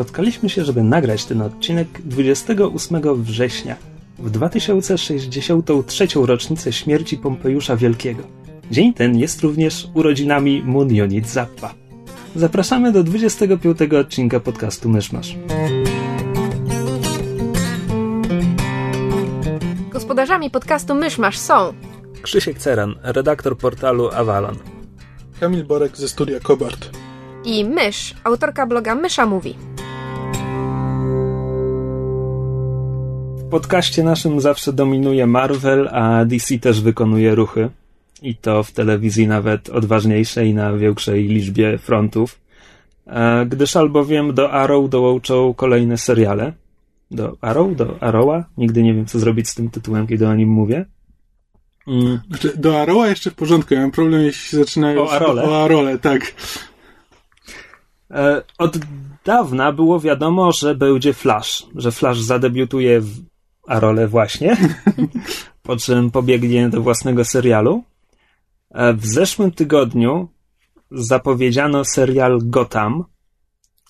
Spotkaliśmy się, żeby nagrać ten odcinek 28 września, w 2063 rocznicę śmierci Pompejusza Wielkiego. Dzień ten jest również urodzinami Munionit Zappa. Zapraszamy do 25 odcinka podcastu Myszmasz. Gospodarzami podcastu Myszmasz są Krzysiek Ceran, redaktor portalu Avalon. Kamil Borek ze studia Kobart. i Mysz, autorka bloga Mysza Mówi. Podcaście naszym zawsze dominuje Marvel, a DC też wykonuje ruchy. I to w telewizji nawet odważniejszej na większej liczbie frontów. E, Gdyż albowiem do Arrow dołączą kolejne seriale. Do Arrow? Do Arrowa? Nigdy nie wiem, co zrobić z tym tytułem, kiedy o nim mówię. Mm, Znaczy, do Aroła jeszcze w porządku, ja mam problem, jeśli zaczynają O Arole? O Arole, tak. E, Od dawna było wiadomo, że będzie Flash, że Flash zadebiutuje w Arole właśnie, po czym pobiegnie do własnego serialu. E, W zeszłym tygodniu zapowiedziano serial Gotham,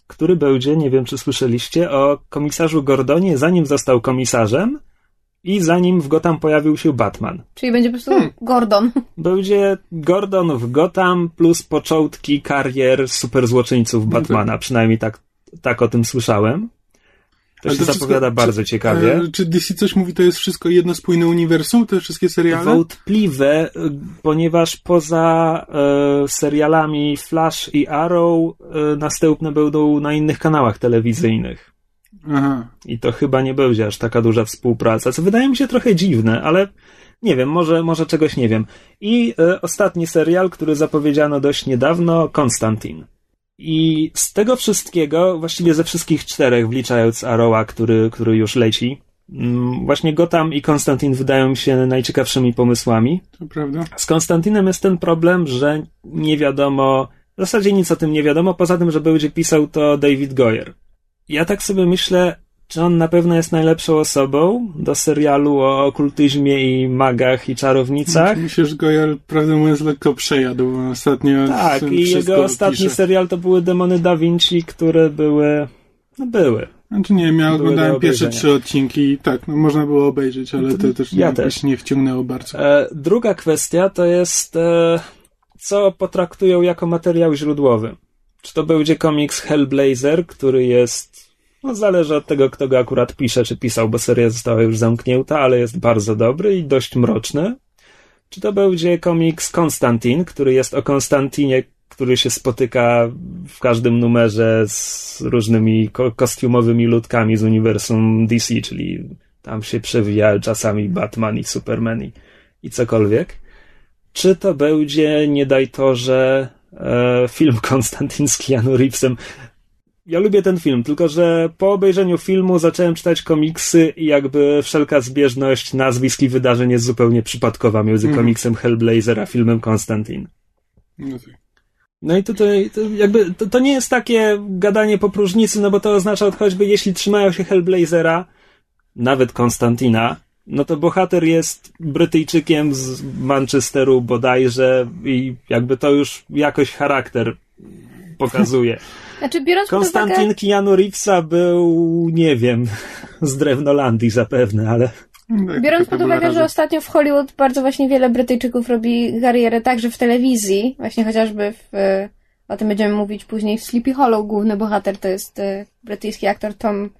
który będzie, nie wiem czy słyszeliście, o komisarzu Gordonie, zanim został komisarzem i zanim w Gotham pojawił się Batman. Czyli będzie po prostu Gordon. Będzie Gordon w Gotham plus początki karier superzłoczyńców Batmana. Przynajmniej tak, tak o tym słyszałem. To Ale się to zapowiada wszystko- bardzo ciekawie. E, czy DC coś mówi, to jest wszystko jedno spójne uniwersum, te wszystkie seriale? Wątpliwe, y, ponieważ poza e, serialami Flash i Arrow e, następne będą na innych kanałach telewizyjnych. Aha. I to chyba nie będzie aż taka duża współpraca, co wydaje mi się trochę dziwne, ale nie wiem, może, może czegoś nie wiem. I e, ostatni serial, który zapowiedziano dość niedawno, Konstantin. I z tego wszystkiego, właściwie ze wszystkich czterech, wliczając Arrowa, który, który już leci, mm, właśnie Gotham i Konstantin wydają mi się najciekawszymi pomysłami. To prawda. Z Konstantinem jest ten problem, że nie wiadomo, w zasadzie nic o tym nie wiadomo, poza tym, że będzie pisał to David Goyer. Ja tak sobie myślę, czy on na pewno jest najlepszą osobą do serialu o okultyzmie i magach i czarownicach? Myślę, że Goyer, prawdę mówiąc, lekko przejadł ostatnio. Tak, i jego ostatni pisze. serial to były Demony Da Vinci, które były, no były. Znaczy nie, ja oglądałem pierwsze trzy odcinki i tak, no można było obejrzeć, ale to też Ja jakoś też. nie wciągnęło bardzo. E, druga kwestia to jest, e, co potraktują jako materiał źródłowy. Czy to będzie komiks Hellblazer, który jest, no zależy od tego, kto go akurat pisze, czy pisał, bo seria została już zamknięta, ale jest bardzo dobry i dość mroczny. Czy to będzie komiks Konstantin, który jest o Konstantinie, który się spotyka w każdym numerze z różnymi ko- kostiumowymi ludkami z uniwersum DC, czyli tam się przewija czasami Batman i Superman i, i cokolwiek. Czy to będzie, nie daj to, że e, film Konstantin z Keanu Reevesem. Ja lubię ten film, tylko że po obejrzeniu filmu zacząłem czytać komiksy i jakby wszelka zbieżność nazwisk i wydarzeń jest zupełnie przypadkowa między Mhm. komiksem Hellblazer a filmem Konstantin. No tak. No i tutaj to jakby to, to nie jest takie gadanie po próżnicy, no bo to oznacza choćby jeśli trzymają się Hellblazera, nawet Konstantina, no to bohater jest Brytyjczykiem z Manchesteru bodajże i jakby to już jakoś charakter pokazuje. Znaczy, biorąc pod uwagę... Konstantin Keanu Reevesa był, nie wiem, z Drewnolandii zapewne, ale Tak, Biorąc pod uwagę, że ostatnio w Hollywood bardzo właśnie wiele Brytyjczyków robi karierę także w telewizji, właśnie chociażby w, e, o tym będziemy mówić później, w Sleepy Hollow główny bohater to jest e, brytyjski aktor Tom,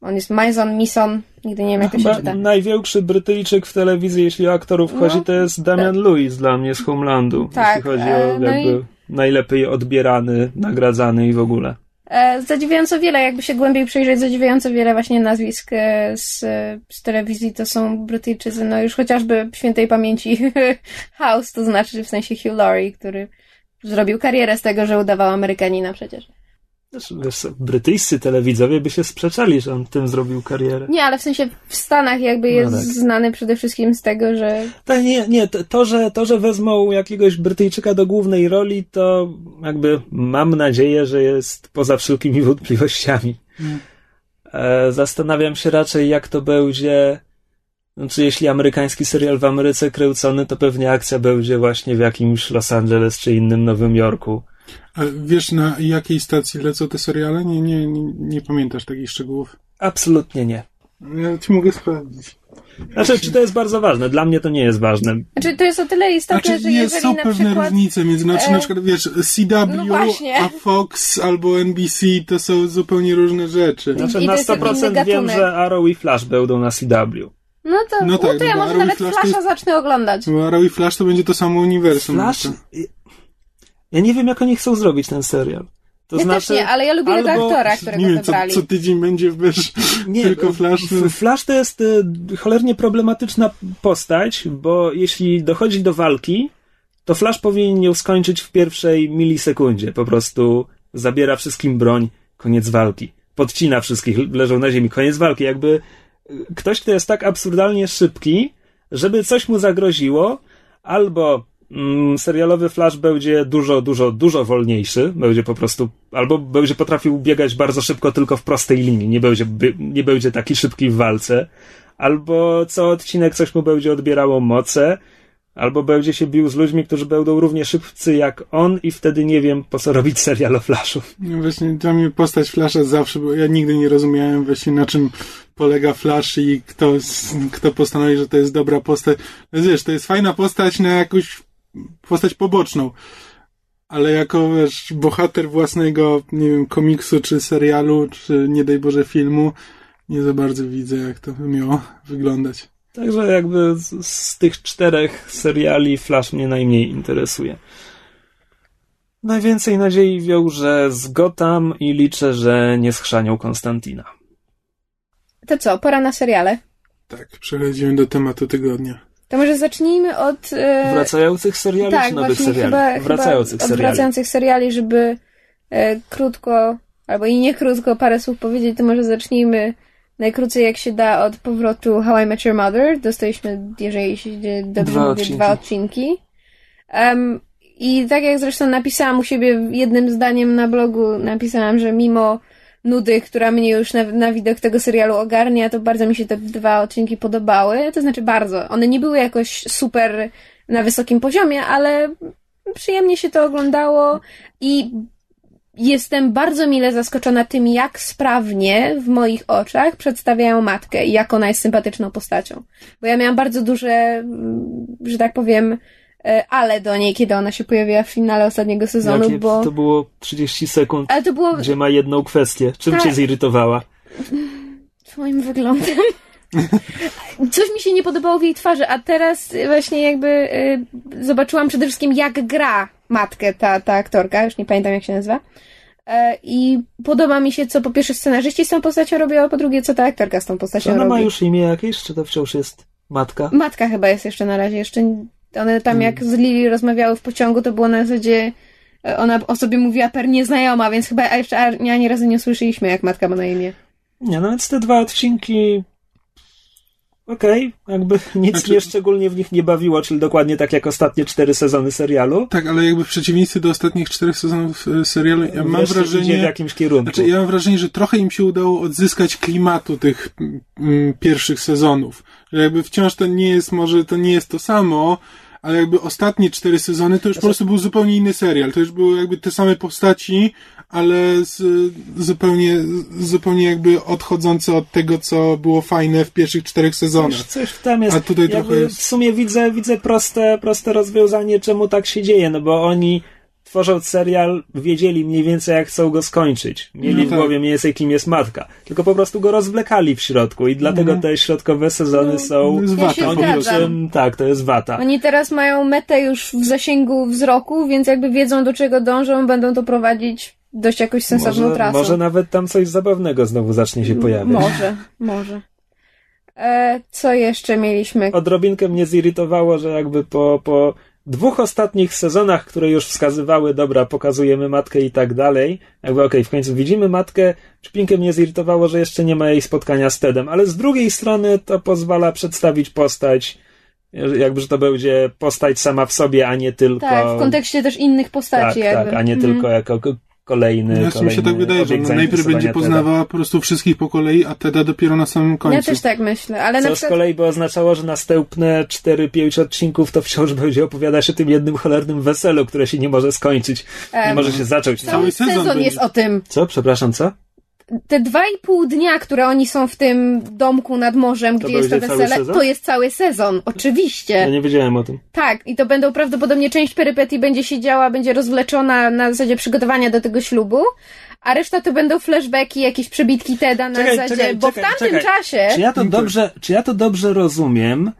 on jest Mason, Mison, nigdy nie wiem jak to się czyta. największy Brytyjczyk w telewizji, jeśli o aktorów No, chodzi, to jest Damian Lewis dla mnie z Homelandu. Tak, jeśli chodzi e, o no jakby najlepiej odbierany, nagradzany i w ogóle. E, zadziwiająco wiele, jakby się głębiej przyjrzeć, zadziwiająco wiele właśnie nazwisk e, z, z telewizji to są Brytyjczycy, no już chociażby świętej pamięci House, to znaczy w sensie Hugh Laurie, który zrobił karierę z tego, że udawał Amerykanina przecież. Wiesz, brytyjscy telewidzowie by się sprzeczali, że on tym zrobił karierę. Nie, ale w sensie w Stanach jakby No jest tak. znany przede wszystkim z tego, że Tak, nie, nie, to, to, że, to, że wezmą jakiegoś Brytyjczyka do głównej roli, to jakby mam nadzieję, że jest poza wszelkimi wątpliwościami. E, zastanawiam się raczej, jak to będzie. Znaczy, jeśli amerykański serial w Ameryce kręcony, to pewnie akcja będzie właśnie w jakimś Los Angeles czy innym Nowym Jorku. A wiesz, na jakiej stacji lecą te seriale? Nie, nie, nie, pamiętasz takich szczegółów. Absolutnie nie. Ja ci mogę sprawdzić. Znaczy, czy to jest bardzo ważne? Dla mnie to nie jest ważne. Znaczy, to jest o tyle istotne, Znaczy, że jest, jeżeli są na pewne przykład... różnice między, znaczy, e, na przykład, wiesz, CW, no a Fox albo NBC to są zupełnie różne rzeczy. Znaczy, I na jest inny 100% wiem, że Arrow i Flash będą na CW. No to, No no tak, to ja no może Arrow nawet Flash Flasha jest- zacznę oglądać. Bo Arrow i Flash to będzie to samo uniwersum. Flash? Ja nie wiem, jak oni chcą zrobić ten serial. To ja znaczy, też nie, ale ja lubię tego albo- aktora, którego Nie wiem, co, wybrali. co tydzień będzie wiesz, nie, tylko Flash. Flash to jest e, cholernie problematyczna postać, bo jeśli dochodzi do walki, to Flash powinien ją skończyć w pierwszej milisekundzie. Po prostu zabiera wszystkim broń, koniec walki. Podcina wszystkich, leżą na ziemi, koniec walki. Jakby e, ktoś, kto jest tak absurdalnie szybki, żeby coś mu zagroziło, albo serialowy Flash będzie dużo, dużo, dużo wolniejszy, będzie po prostu, albo będzie potrafił biegać bardzo szybko tylko w prostej linii, nie będzie, nie będzie taki szybki w walce, albo co odcinek coś mu będzie odbierało moce, albo będzie się bił z ludźmi, którzy będą równie szybcy jak on i wtedy nie wiem, po co robić serial o Flashu. No właśnie, dla mnie postać Flasha zawsze, bo ja nigdy nie rozumiałem właśnie na czym polega Flash i kto, kto postanowi, że to jest dobra postać. No wiesz, to jest fajna postać na jakąś postać poboczną. Ale jako, wiesz, bohater własnego, nie wiem, komiksu, czy serialu, czy nie daj Boże filmu, nie za bardzo widzę, jak to by miało wyglądać. Także jakby z, z tych czterech seriali Flash mnie najmniej interesuje. Najwięcej nadziei wiąże z Gotham i liczę, że nie schrzanią Konstantina. To co, pora na seriale. Tak, przechodzimy do tematu tygodnia. To może zacznijmy od... E, Wracających seriali tak, czy nowych seriali? chyba, Wracających chyba seriali. wracających seriali, żeby e, krótko, albo i nie krótko, parę słów powiedzieć, to może zacznijmy najkrócej jak się da od powrotu How I Met Your Mother. Dostaliśmy, jeżeli się dobrze Dwa mówię, odcinki. dwa odcinki. Em, I tak jak zresztą napisałam u siebie jednym zdaniem na blogu, napisałam, że mimo nudy, która mnie już na, na widok tego serialu ogarnia, to bardzo mi się te dwa odcinki podobały. To znaczy bardzo. One nie były jakoś super na wysokim poziomie, ale przyjemnie się to oglądało i jestem bardzo mile zaskoczona tym, jak sprawnie w moich oczach przedstawiają matkę i jak ona jest sympatyczną postacią. Bo ja miałam bardzo duże, mm, że tak powiem, ale do niej, kiedy ona się pojawiła w finale ostatniego sezonu, Jakie bo... To było 30 sekund, Ale to było gdzie ma jedną kwestię. Czym Tak. cię zirytowała? swoim wyglądem. Coś mi się nie podobało w jej twarzy, a teraz właśnie jakby y, zobaczyłam przede wszystkim, jak gra matkę ta, ta aktorka, już nie pamiętam jak się nazywa. E, I podoba mi się, co po pierwsze scenarzyści z tą postacią robią, a po drugie, co ta aktorka z tą Czy postacią ona robi. ma już imię jakieś, czy to wciąż jest matka? Matka chyba jest jeszcze na razie, jeszcze one tam jak z Lili rozmawiały w pociągu, to było na zasadzie e, ona o sobie mówiła per nieznajoma, więc chyba jeszcze ani razu nie usłyszeliśmy, jak matka ma na imię. Nie, no więc te dwa odcinki. Okej, jakby nic Znaczy- mnie szczególnie w nich nie bawiło, czyli dokładnie tak jak ostatnie cztery sezony serialu. Tak, ale jakby w przeciwieństwie do ostatnich czterech sezonów e, serialu, ja mam Wreszcie idzie w wrażenie, jakimś kierunku. znaczy ja mam wrażenie, że trochę im się udało odzyskać klimatu tych mm, pierwszych sezonów. Że jakby wciąż to nie jest, może to nie jest to samo, ale jakby ostatnie cztery sezony to już po prostu był zupełnie inny serial. To już były jakby te same postaci, ale z, zupełnie, zupełnie jakby odchodzące od tego, co było fajne w pierwszych czterech sezonach. Coś, coś tam jest. A tutaj Jakby trochę jest- W sumie widzę, widzę proste, proste rozwiązanie, czemu tak się dzieje, no bo oni tworząc serial wiedzieli mniej więcej jak chcą go skończyć. Mieli No w tak. głowie mniej więcej kim jest matka. Tylko po prostu go rozwlekali w środku i dlatego Mhm. te środkowe sezony No, są... to jest Ja wata prostu. niczym, tak, to jest wata. Oni teraz mają metę już w zasięgu wzroku, więc jakby wiedzą do czego dążą, będą to prowadzić dość jakoś sensowną Może, trasą. może nawet tam coś zabawnego znowu zacznie się pojawiać. Może, może. E, co jeszcze mieliśmy? Odrobinkę mnie zirytowało, że jakby po, po dwóch ostatnich sezonach, które już wskazywały, dobra, pokazujemy matkę i tak dalej, jakby okej, okay, w końcu widzimy matkę, Czpinkę mnie zirytowało, że jeszcze nie ma jej spotkania z Tedem, ale z drugiej strony to pozwala przedstawić postać, jakby, że to będzie postać sama w sobie, a nie tylko... Tak, w kontekście też innych postaci tak, jakby. Tak, a nie mhm. tylko jako kolejny. Ja kolejny mi się tak wydaje, że najpierw będzie poznawała po prostu wszystkich po kolei, a Teda dopiero na samym końcu. Ja też tak myślę, ale Co na przykład... z kolei by oznaczało, że następne 4-5 odcinków to wciąż będzie opowiadać o tym jednym cholernym weselu, które się nie może skończyć. Nie może się zacząć. Cały sezon, sezon jest o tym. Co? Przepraszam, co? Te dwa i pół dnia, które oni są w tym domku nad morzem, gdzie jest to wesele, to jest cały sezon, oczywiście. Ja nie wiedziałem o tym. Tak, i to będą prawdopodobnie część perypetii będzie się działa, będzie rozwleczona na zasadzie przygotowania do tego ślubu, a reszta to będą flashbacki, jakieś przebitki Teda na czekaj, zasadzie, czekaj, bo czekaj, w tamtym czasie... Czy ja to dobrze, czy ja to dobrze rozumiem?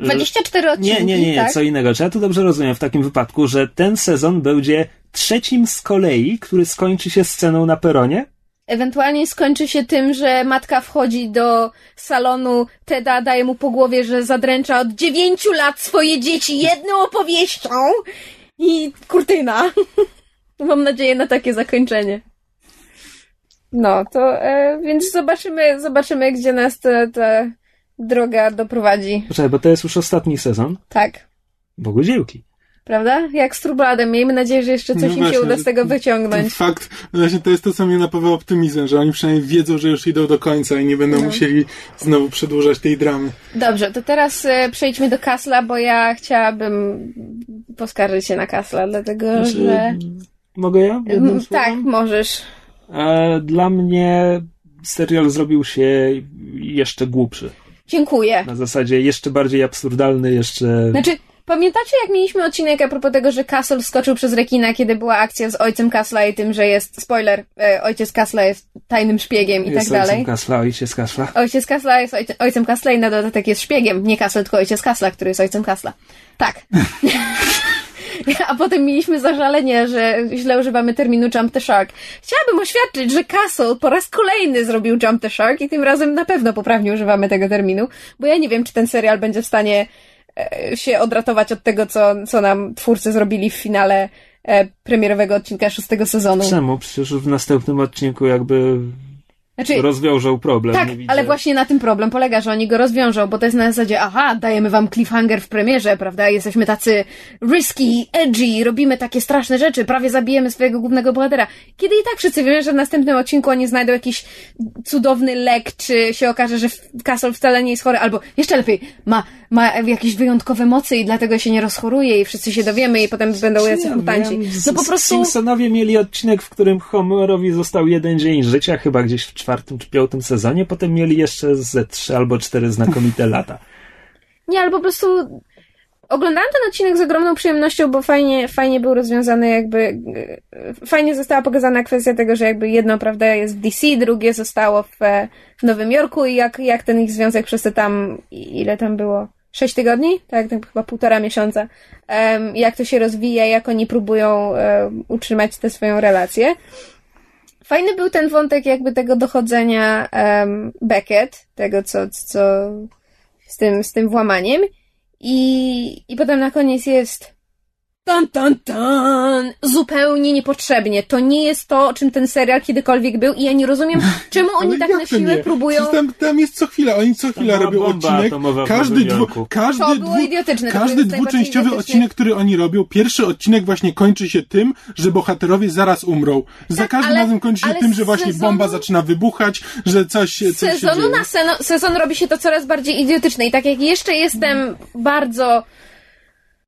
24 odcinki, Nie, nie, nie, tak? co innego. Czy ja to dobrze rozumiem w takim wypadku, że ten sezon będzie trzecim z kolei, który skończy się sceną na peronie? Ewentualnie skończy się tym, że matka wchodzi do salonu, Teda daje mu po głowie, że zadręcza od dziewięciu lat swoje dzieci jedną opowieścią i kurtyna. Mam nadzieję na takie zakończenie. No, to e, więc zobaczymy, zobaczymy, gdzie nas ta, ta droga doprowadzi. Poczekaj, bo to jest już ostatni sezon. Tak. Bogudziełki. Prawda? Jak z Trubladem. Miejmy nadzieję, że jeszcze coś no im właśnie, się uda z tego wyciągnąć. Fakt, właśnie to jest to, co mnie napawa optymizmem, że oni przynajmniej wiedzą, że już idą do końca i nie będą no. musieli znowu przedłużać tej dramy. Dobrze, to teraz e, przejdźmy do Kasla, bo ja chciałabym poskarżyć się na Kasla, dlatego znaczy, że... Mogę ja? tak, możesz. E, dla mnie serial zrobił się jeszcze głupszy. Dziękuję. Na zasadzie jeszcze bardziej absurdalny, jeszcze... Znaczy, Pamiętacie, jak mieliśmy odcinek a propos tego, że Castle skoczył przez rekina, kiedy była akcja z ojcem Casla i tym, że jest, spoiler, e, ojciec Casla jest tajnym szpiegiem i jest tak dalej. Ojcem Casla, ojciec Casla. Ojciec Casla jest ojcem, ojcem Casla i na dodatek jest szpiegiem. Nie Castle, tylko ojciec Casla, który jest ojcem Casla. Tak. A potem mieliśmy zażalenie, że źle używamy terminu jump the shark. Chciałabym oświadczyć, że Castle po raz kolejny zrobił jump the shark i tym razem na pewno poprawnie używamy tego terminu, bo ja nie wiem, czy ten serial będzie w stanie się odratować od tego, co, co nam twórcy zrobili w finale e, premierowego odcinka szóstego sezonu. Czemu? Przecież w następnym odcinku jakby znaczy, rozwiążą problem. Tak, ale właśnie na tym problem polega, że oni go rozwiążą, bo to jest na zasadzie, aha, dajemy wam cliffhanger w premierze, prawda? Jesteśmy tacy risky, edgy, robimy takie straszne rzeczy, prawie zabijemy swojego głównego bohatera. Kiedy i tak wszyscy wiemy, że w następnym odcinku oni znajdą jakiś cudowny lek, czy się okaże, że Castle wcale nie jest chory, albo jeszcze lepiej, ma, ma jakieś wyjątkowe mocy i dlatego się nie rozchoruje i wszyscy się dowiemy i potem będą jacyś mutanci. No po prostu... Simpsonowie mieli odcinek, w którym Homerowi został jeden dzień życia, chyba gdzieś w czwartym czy piątym sezonie, potem mieli jeszcze ze trzy albo cztery znakomite lata. Nie, ale po prostu oglądałam ten odcinek z ogromną przyjemnością, bo fajnie, fajnie był rozwiązany jakby, fajnie została pokazana kwestia tego, że jakby jedno, prawda, jest w DC, drugie zostało w, w Nowym Jorku i jak, jak ten ich związek przez te tam, ile tam było? Sześć tygodni? Tak, tak chyba półtora miesiąca. Um, jak to się rozwija, jak oni próbują um, utrzymać tę swoją relację. Fajny był ten wątek jakby tego dochodzenia um, Beckett, tego co, co z tym, z tym włamaniem. I, I potem na koniec jest Tan, tan, tan! Zupełnie niepotrzebnie. To nie jest to, o czym ten serial kiedykolwiek był i ja nie rozumiem, czemu oni tak na siłę próbują... Tam, tam jest co chwilę, oni co chwilę robią odcinek. Każdy, dwu, każdy, to dwu, idiotyczne, każdy dwuczęściowy odcinek, który oni robią, pierwszy odcinek właśnie kończy się tym, że bohaterowie zaraz umrą. Za tak, każdym ale, razem kończy się tym, że właśnie sezonu, bomba zaczyna wybuchać, że coś, coś sezonu się na sezon, sezon robi się to coraz bardziej idiotyczne i tak jak jeszcze jestem bardzo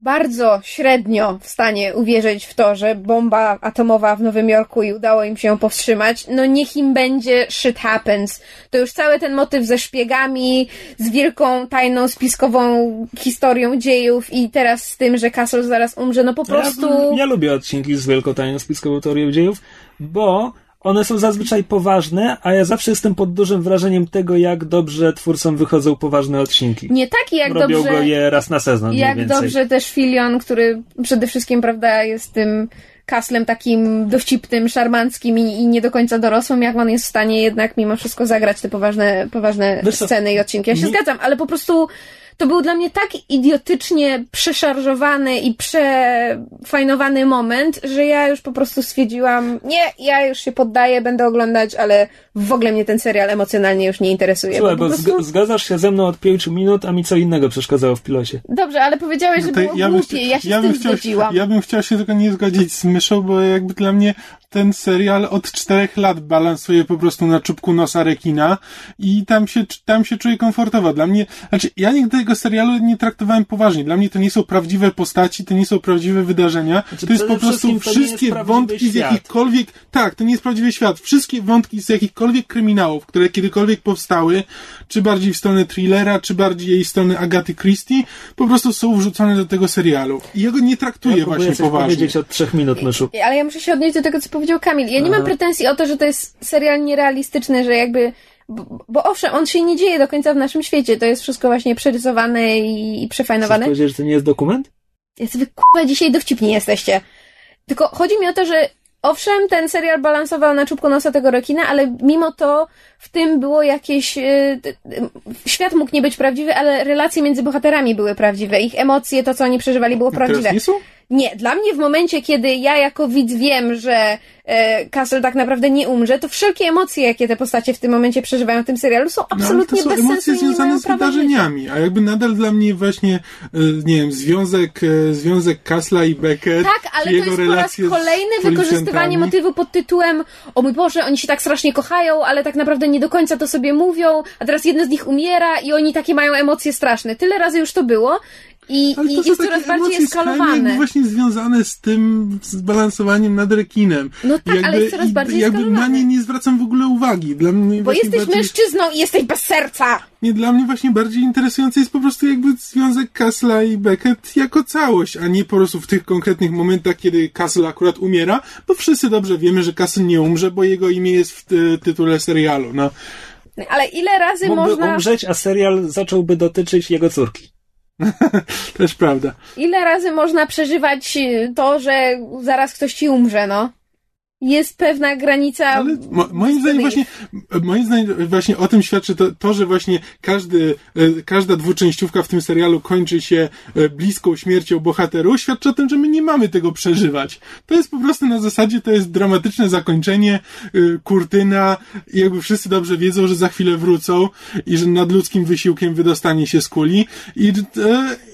bardzo średnio w stanie uwierzyć w to, że bomba atomowa w Nowym Jorku i udało im się ją powstrzymać, no niech im będzie shit happens. To już cały ten motyw ze szpiegami, z wielką, tajną, spiskową historią dziejów i teraz z tym, że Castle zaraz umrze, no po prostu... Ja, ja lubię odcinki z wielką, tajną, spiskową teorią dziejów, bo one są zazwyczaj poważne, a ja zawsze jestem pod dużym wrażeniem tego, jak dobrze twórcom wychodzą poważne odcinki. Nie tak jak Robią dobrze. go je raz na sezon. Jak dobrze też Filion, który przede wszystkim, prawda, jest tym kaslem takim dowcipnym, szarmanckim i, i, nie do końca dorosłym, jak on jest w stanie jednak mimo wszystko zagrać te poważne, poważne sceny i odcinki. Ja się mi... zgadzam, ale po prostu to był dla mnie tak idiotycznie przeszarżowany i przefajnowany moment, że ja już po prostu stwierdziłam, nie, ja już się poddaję, będę oglądać, ale w ogóle mnie ten serial emocjonalnie już nie interesuje. Słuchaj, bo bo prostu... zgadzasz się ze mną od pięciu minut, a mi co innego przeszkadzało w pilocie. Dobrze, ale powiedziałeś, że No to było bym głupie, ja się ja z tym chciał, zgodziłam. Ja bym chciał się tylko nie zgodzić z myszą, bo jakby dla mnie ten serial od czterech lat balansuje po prostu na czubku nosa rekina i tam się, tam się czuję komfortowo. Dla mnie, znaczy ja nigdy tego serialu nie traktowałem poważnie. Dla mnie to nie są prawdziwe postaci, to nie są prawdziwe wydarzenia. Znaczy, to jest po prostu wszystkie wątki z jakichkolwiek, tak, to nie jest prawdziwy świat. Wszystkie wątki z jakichkolwiek kryminałów, które kiedykolwiek powstały, czy bardziej w stronę thrillera, czy bardziej w stronę Agaty Christie, po prostu są wrzucone do tego serialu. I ja go nie traktuję Ja właśnie coś poważnie. powiedzieć od trzech minut, myszu. Ale ja muszę się odnieść do tego, co powiedział Kamil. Ja nie mam Aha. pretensji o to, że to jest serial nierealistyczny, że jakby. Bo, bo owszem, on się nie dzieje do końca w naszym świecie. To jest wszystko właśnie przerysowane i, i Chcesz przefajnowane. powiedzieć, że to nie jest dokument? Jest wy k***a dzisiaj dowcipni jesteście. Tylko chodzi mi o to, że owszem, ten serial balansował na czubku nosa tego rekina, ale mimo to w tym było jakieś... y, y, Świat mógł nie być prawdziwy, ale relacje między bohaterami były prawdziwe. Ich emocje, to co oni przeżywali było prawdziwe. Teraz nie są? Nie, dla mnie w momencie, kiedy ja jako widz wiem, że e, Castle tak naprawdę nie umrze, to wszelkie emocje, jakie te postacie w tym momencie przeżywają w tym serialu są No, ale absolutnie to są bez emocje sensu związane z prawa życia. wydarzeniami, a jakby nadal dla mnie właśnie, e, nie wiem, związek, e, związek Kasla i Beckett, Tak, ale czy to jego jest po raz kolejny wykorzystywanie motywu pod tytułem o mój Boże, oni się tak strasznie kochają, ale tak naprawdę nie do końca to sobie mówią, a teraz jeden z nich umiera i oni takie mają emocje straszne. Tyle razy już to było i, Ale i to są jest coraz bardziej jakby eskalowane. właśnie związane z tym, z balansowaniem nad rekinem. No tak, I ale jest coraz i bardziej jakby na nie nie zwracam w ogóle uwagi. Dla mnie Bo jesteś bardziej, mężczyzną i jesteś bez serca! Nie, dla mnie właśnie bardziej interesujący jest po prostu jakby związek Kasla i Beckett jako całość, a nie po prostu w tych konkretnych momentach, kiedy Castle akurat umiera, bo wszyscy dobrze wiemy, że Castle nie umrze, bo jego imię jest w ty- tytule serialu, no. Ale ile razy Mógłby można... umrzeć, a serial zacząłby dotyczyć jego córki. Też prawda. Ile razy można przeżywać y, to, że zaraz ktoś ci umrze, no? Jest pewna granica. Ale mo, moim zdaniem właśnie, moim zdaniem właśnie o tym świadczy to, to że właśnie każdy, e, każda dwuczęściówka w tym serialu kończy się e, bliską śmiercią bohaterów, świadczy o tym, że my nie mamy tego przeżywać. To jest po prostu na zasadzie, to jest dramatyczne zakończenie, e, kurtyna jakby wszyscy dobrze wiedzą, że za chwilę wrócą i że nadludzkim wysiłkiem wydostanie się z kuli i,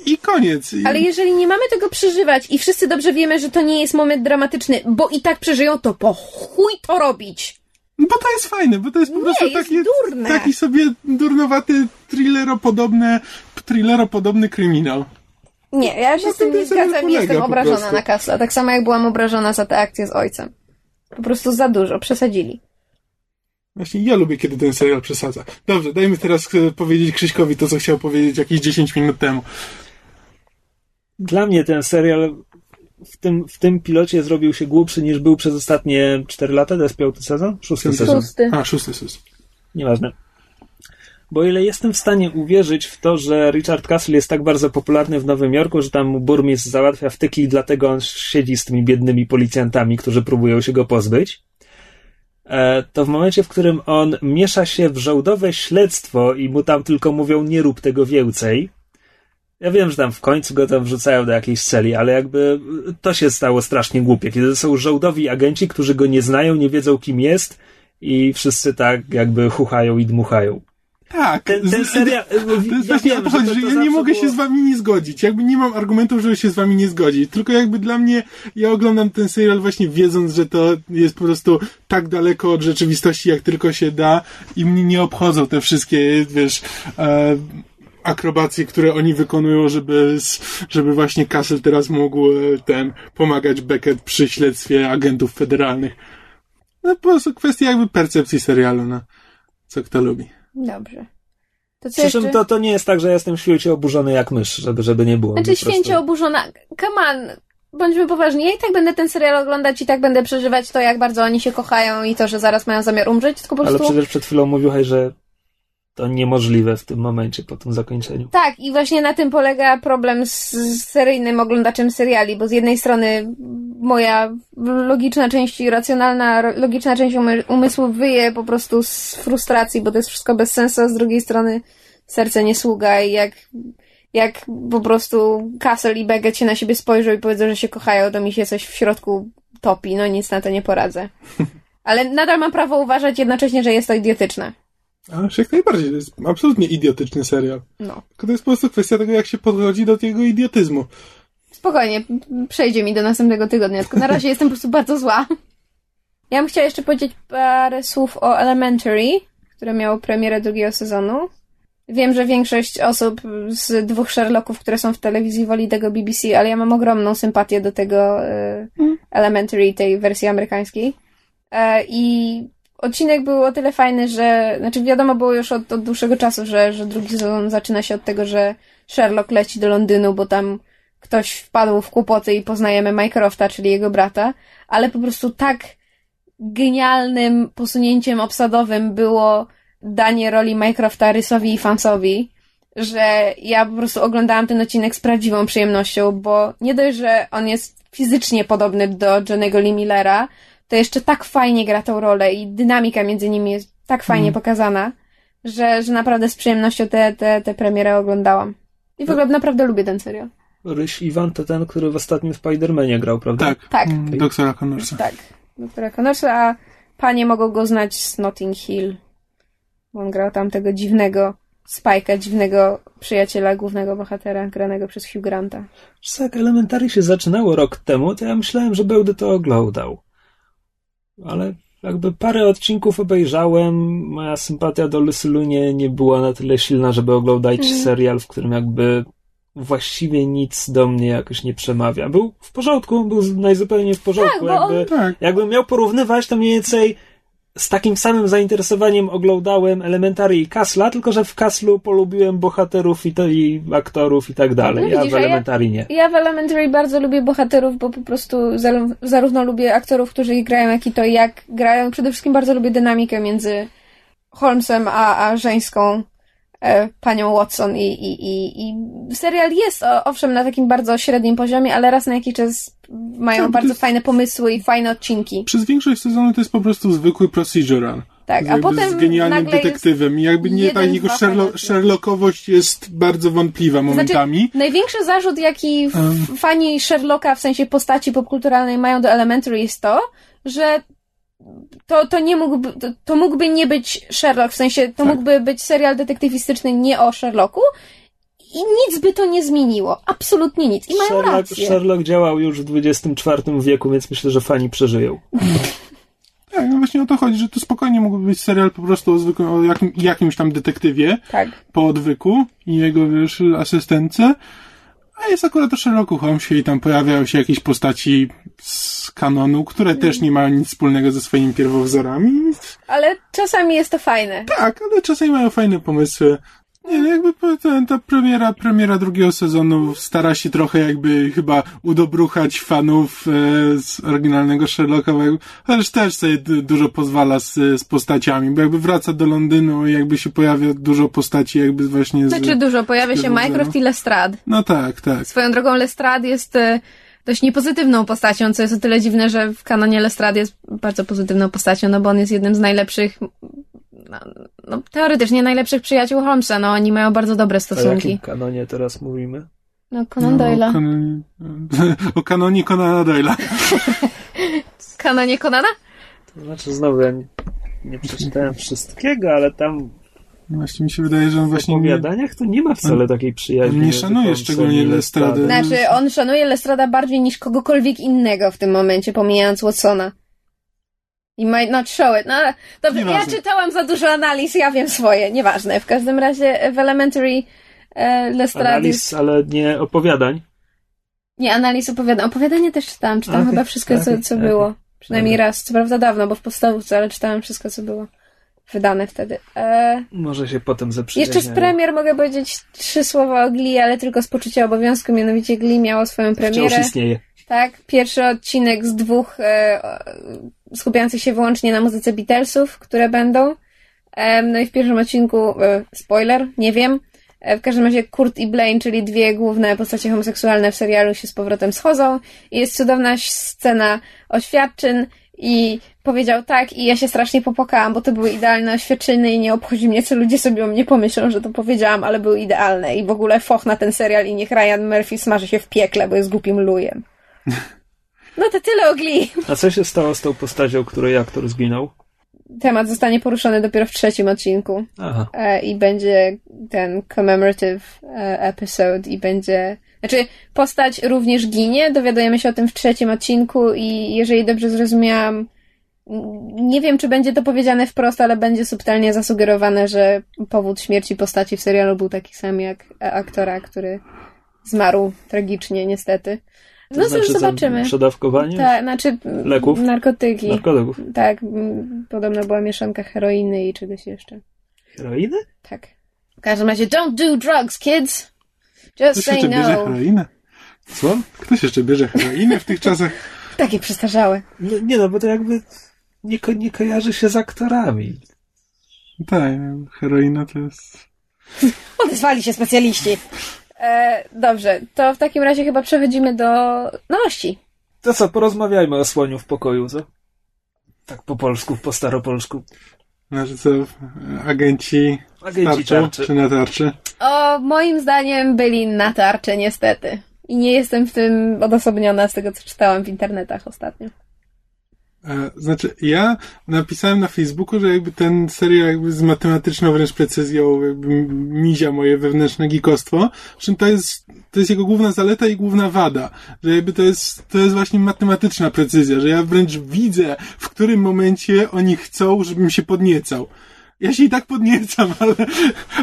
i koniec. Ale jeżeli nie mamy tego przeżywać i wszyscy dobrze wiemy, że to nie jest moment dramatyczny, bo i tak przeżyją, to po chuj to robić. Bo to jest fajne, bo to jest po Nie, prostu jest taki, durne. taki sobie durnowaty, thrilleropodobny, thrilleropodobny kryminał. Nie, ja się Na z tym nie ten serial zgadzam i jestem obrażona na Kasla. Tak samo jak byłam obrażona za tę akcję z ojcem. Po prostu za dużo, przesadzili. Właśnie ja lubię, kiedy ten serial przesadza. Dobrze, dajmy teraz e, powiedzieć Krzyśkowi to, co chciał powiedzieć jakieś 10 minut temu. Dla mnie ten serial w tym, w tym pilocie zrobił się głupszy niż był przez ostatnie 4 lata. To jest piąty sezon? Szósty Piąty sezon. Szósty. A, szósty sezon. Nieważne. Bo o ile jestem w stanie uwierzyć w to, że Richard Castle jest tak bardzo popularny w Nowym Jorku, że tam mu burmistrz załatwia wtyki i dlatego on siedzi z tymi biednymi policjantami, którzy próbują się go pozbyć, e, to w momencie, w którym on miesza się w żołdowe śledztwo i mu tam tylko mówią nie rób tego więcej, ja wiem, że tam w końcu go tam wrzucają do jakiejś celi, ale jakby to się stało strasznie głupie, kiedy to są żołdowi agenci, którzy go nie znają, nie wiedzą kim jest i wszyscy tak jakby chuchają i dmuchają. Tak. Ten, ten serial... To jest ja właśnie wiem, o to chodzi, że, to ja nie mogę było- się z wami nie zgodzić. Jakby nie mam argumentów, żeby się z wami nie zgodzić. Tylko jakby dla mnie, ja oglądam ten serial właśnie wiedząc, że to jest po prostu tak daleko od rzeczywistości, jak tylko się da i mnie nie obchodzą te wszystkie, wiesz, e, akrobacje, które oni wykonują, żeby, żeby właśnie Castle teraz mógł e, ten, pomagać Beckett przy śledztwie agentów federalnych. No po prostu kwestia jakby percepcji serialu, no. Co kto lubi. Dobrze. To co Przy czym to, to nie jest tak, że ja jestem święcie oburzony jak mysz, żeby, żeby nie było. Znaczy święcie oburzona. Come on. Bądźmy poważni. Ja i tak będę ten serial oglądać i tak będę przeżywać to, jak bardzo oni się kochają i to, że zaraz mają zamiar umrzeć, tylko po Ale prostu... przecież przed chwilą mówiłeś, że to niemożliwe w tym momencie, po tym zakończeniu. Tak, i właśnie na tym polega problem z, z seryjnym oglądaczem seriali, bo z jednej strony moja logiczna część i racjonalna, logiczna część umy, umysłu wyje po prostu z frustracji, bo to jest wszystko bez sensu, a z drugiej strony serce nie sługa i jak jak po prostu Castle i Beckett się na siebie spojrzą i powiedzą, że się kochają, to mi się coś w środku topi. No nic na to nie poradzę. Ale nadal mam prawo uważać jednocześnie, że jest to idiotyczne. A jak najbardziej, to jest absolutnie idiotyczny serial. No. Tylko to jest po prostu kwestia tego, jak się podchodzi do tego idiotyzmu. Spokojnie, przejdzie mi do następnego tygodnia, tylko na razie jestem po prostu bardzo zła. Ja bym chciała jeszcze powiedzieć parę słów o Elementary, które miało premierę drugiego sezonu. Wiem, że większość osób z dwóch Sherlocków, które są w telewizji, woli tego BBC, ale ja mam ogromną sympatię do tego y, Elementary, tej wersji amerykańskiej. E, I odcinek był o tyle fajny, że, znaczy wiadomo było już od, od dłuższego czasu, że, że drugi sezon zaczyna się od tego, że Sherlock leci do Londynu, bo tam ktoś wpadł w kłopoty i poznajemy Mycrofta, czyli jego brata, ale po prostu tak genialnym posunięciem obsadowym było danie roli Mycrofta Rysowi i Fansowi, że ja po prostu oglądałam ten odcinek z prawdziwą przyjemnością, bo nie dość, że on jest fizycznie podobny do Johnego Lee Millera, to jeszcze tak fajnie gra tą rolę i dynamika między nimi jest tak fajnie Mm. pokazana, że, że naprawdę z przyjemnością tę te, te premierę oglądałam. I w ogóle naprawdę lubię ten serial. Ryś Iwan to ten, który w ostatnim Spider-Manie grał, prawda? Tak. Tak. Mm, Doktora Connorsa. Tak, doktora Connorsa, a panie mogą go znać z Notting Hill. Bo on grał tam tego dziwnego Spike'a, dziwnego przyjaciela głównego bohatera, granego przez Hugh Granta. Jak Elementary się zaczynało rok temu, to ja myślałem, że będę to oglądał. Ale jakby parę odcinków obejrzałem, moja sympatia do Lucylu nie, nie była na tyle silna, żeby oglądać Mhm. serial, w którym jakby właściwie nic do mnie jakoś nie przemawia. Był w porządku, był najzupełniej w porządku. Tak, bo on- jakby, Tak. Jakbym miał porównywać, to mniej więcej z takim samym zainteresowaniem oglądałem Elementary i Kasla, tylko że w Kaslu polubiłem bohaterów i, to, i aktorów i tak dalej. No ja widzisz, w a ja- Elementary nie. Ja w Elementary bardzo lubię bohaterów, bo po prostu zaró- zarówno lubię aktorów, którzy ich grają, jak i to, jak grają. Przede wszystkim bardzo lubię dynamikę między Holmesem a, a żeńską panią Watson i, i, i, i serial jest owszem na takim bardzo średnim poziomie, ale raz na jakiś czas mają Tak, bardzo jest- fajne pomysły i fajne odcinki. Przez większość sezonu to jest po prostu zwykły procedural. Tak, a potem z genialnym detektywem. I jakby nie, ta jego Sherlockowość jest bardzo wątpliwa momentami. Znaczy, największy zarzut, jaki Um. fani Sherlocka, w sensie postaci popkulturalnej mają do Elementary jest to, że to, to nie mógłby, to, to mógłby nie być Sherlock, w sensie to Tak. mógłby być serial detektywistyczny nie o Sherlocku i nic by to nie zmieniło. Absolutnie nic. I mają Sherlock, rację. Sherlock działał już w XXIV wieku, więc myślę, że fani przeżyją. Tak, no właśnie o to chodzi, że to spokojnie mógłby być serial po prostu o, zwykłym, o jakim, jakimś tam detektywie Tak. po odwyku i jego, wiesz, asystentce. A jest akurat o Sherlocku Holmesie i tam pojawiają się jakieś postaci z kanonu, które też nie mają nic wspólnego ze swoimi pierwowzorami. Ale czasami jest to fajne. Tak, ale czasami mają fajne pomysły. Nie, jakby po- ta, premiera, premiera drugiego sezonu stara się trochę jakby chyba udobruchać fanów e, z oryginalnego Sherlocka, jakby- chociaż też sobie du- dużo pozwala z, z postaciami, bo jakby wraca do Londynu i jakby się pojawia dużo postaci jakby właśnie z... Znaczy dużo. Pojawia się. Mycroft i Lestrade. No tak, tak. Swoją drogą Lestrade jest e, dość niepozytywną postacią, co jest o tyle dziwne, że w kanonie Lestrade jest bardzo pozytywną postacią, no bo on jest jednym z najlepszych, no, no teoretycznie najlepszych przyjaciół Holmesa, no oni mają bardzo dobre O stosunki. jakim kanonie teraz mówimy? No Conan No, Doyle'a. o, kanonie, o kanonie Conana Doyle'a. Kanonie Conana? To znaczy, znowu ja nie, nie przeczytałem wszystkiego, ale tam Właśnie mi się wydaje, że on w właśnie nie, opowiadaniach to nie ma wcale takiej przyjaźni. on nie szanuje szczególnie Lestrady. Znaczy, on szanuje Lestrada bardziej niż kogokolwiek innego w tym momencie, pomijając Watsona. I might not show it. No, dobrze, ja czytałam za dużo analiz, ja wiem swoje, nieważne. W każdym razie w Elementary e, Lestrade. Analiz, ale nie opowiadań. Nie, analiz opowiadania. Opowiadanie też czytałam. Czytałam Okej, chyba wszystko, co, okej, co okej. było. Przynajmniej raz. Co prawda dawno, bo w podstawówce, ale czytałam wszystko, co było wydane wtedy. E, Może się potem zaprzyjaźniają. jeszcze z premier mogę powiedzieć trzy słowa o Glee, ale tylko z poczucia obowiązku. Mianowicie Glee miało swoją Wciąż premierę. istnieje. Tak, pierwszy odcinek z dwóch e, e, skupiających się wyłącznie na muzyce Beatlesów, które będą. No i w pierwszym odcinku, e, spoiler, nie wiem. E, w każdym razie Kurt i Blaine, czyli dwie główne postacie homoseksualne w serialu się z powrotem schodzą. I jest cudowna scena oświadczyn i powiedział tak i ja się strasznie popłakałam, bo to były idealne oświadczenie i nie obchodzi mnie, co ludzie sobie o mnie pomyślą, że to powiedziałam, ale były idealne i w ogóle foch na ten serial i niech Ryan Murphy smaży się w piekle, bo jest głupim lujem. No to tyle o Glee. A co się stało z tą postacią, której aktor zginął? Temat zostanie poruszony dopiero w trzecim odcinku Aha. e, i będzie ten commemorative e, episode i będzie... Znaczy, postać również ginie, dowiadujemy się o tym w trzecim odcinku i jeżeli dobrze zrozumiałam, nie wiem, czy będzie to powiedziane wprost, ale będzie subtelnie zasugerowane, że powód śmierci postaci w serialu był taki sam jak aktora, który zmarł tragicznie, niestety. To No znaczy zobaczymy. Przedawkowanie? Tak, znaczy Leków? narkotyki. Narkotyków. Tak, podobno była mieszanka heroiny i czegoś jeszcze. Heroiny? Tak. W każdym razie, don't do drugs, kids! Just Ktoś say jeszcze bierze no. heroinę? Co? Ktoś jeszcze bierze heroinę w tych czasach? Takie przestarzałe. No, nie no, bo to jakby nie, ko- nie kojarzy się z aktorami. Tak, heroina to jest... Odezwali się specjaliści. E, dobrze, to w takim razie chyba przechodzimy do nowości. To co, porozmawiajmy o słoniu w pokoju, co? Tak po polsku, po staropolsku. Znaczy co, agenci, Agenci tarczy, tarczy. czy na tarczy? O, moim zdaniem byli na tarczy, niestety. I nie jestem w tym odosobniona z tego, co czytałam w internetach ostatnio. E, Znaczy, ja napisałem na Facebooku, że jakby ten serial jakby z matematyczną wręcz precyzją jakby mizia moje wewnętrzne gikostwo, czym to jest, to jest jego główna zaleta i główna wada, że jakby to jest, to jest właśnie matematyczna precyzja, że ja wręcz widzę, w którym momencie oni chcą, żebym się podniecał. Ja się i tak podniecam, ale,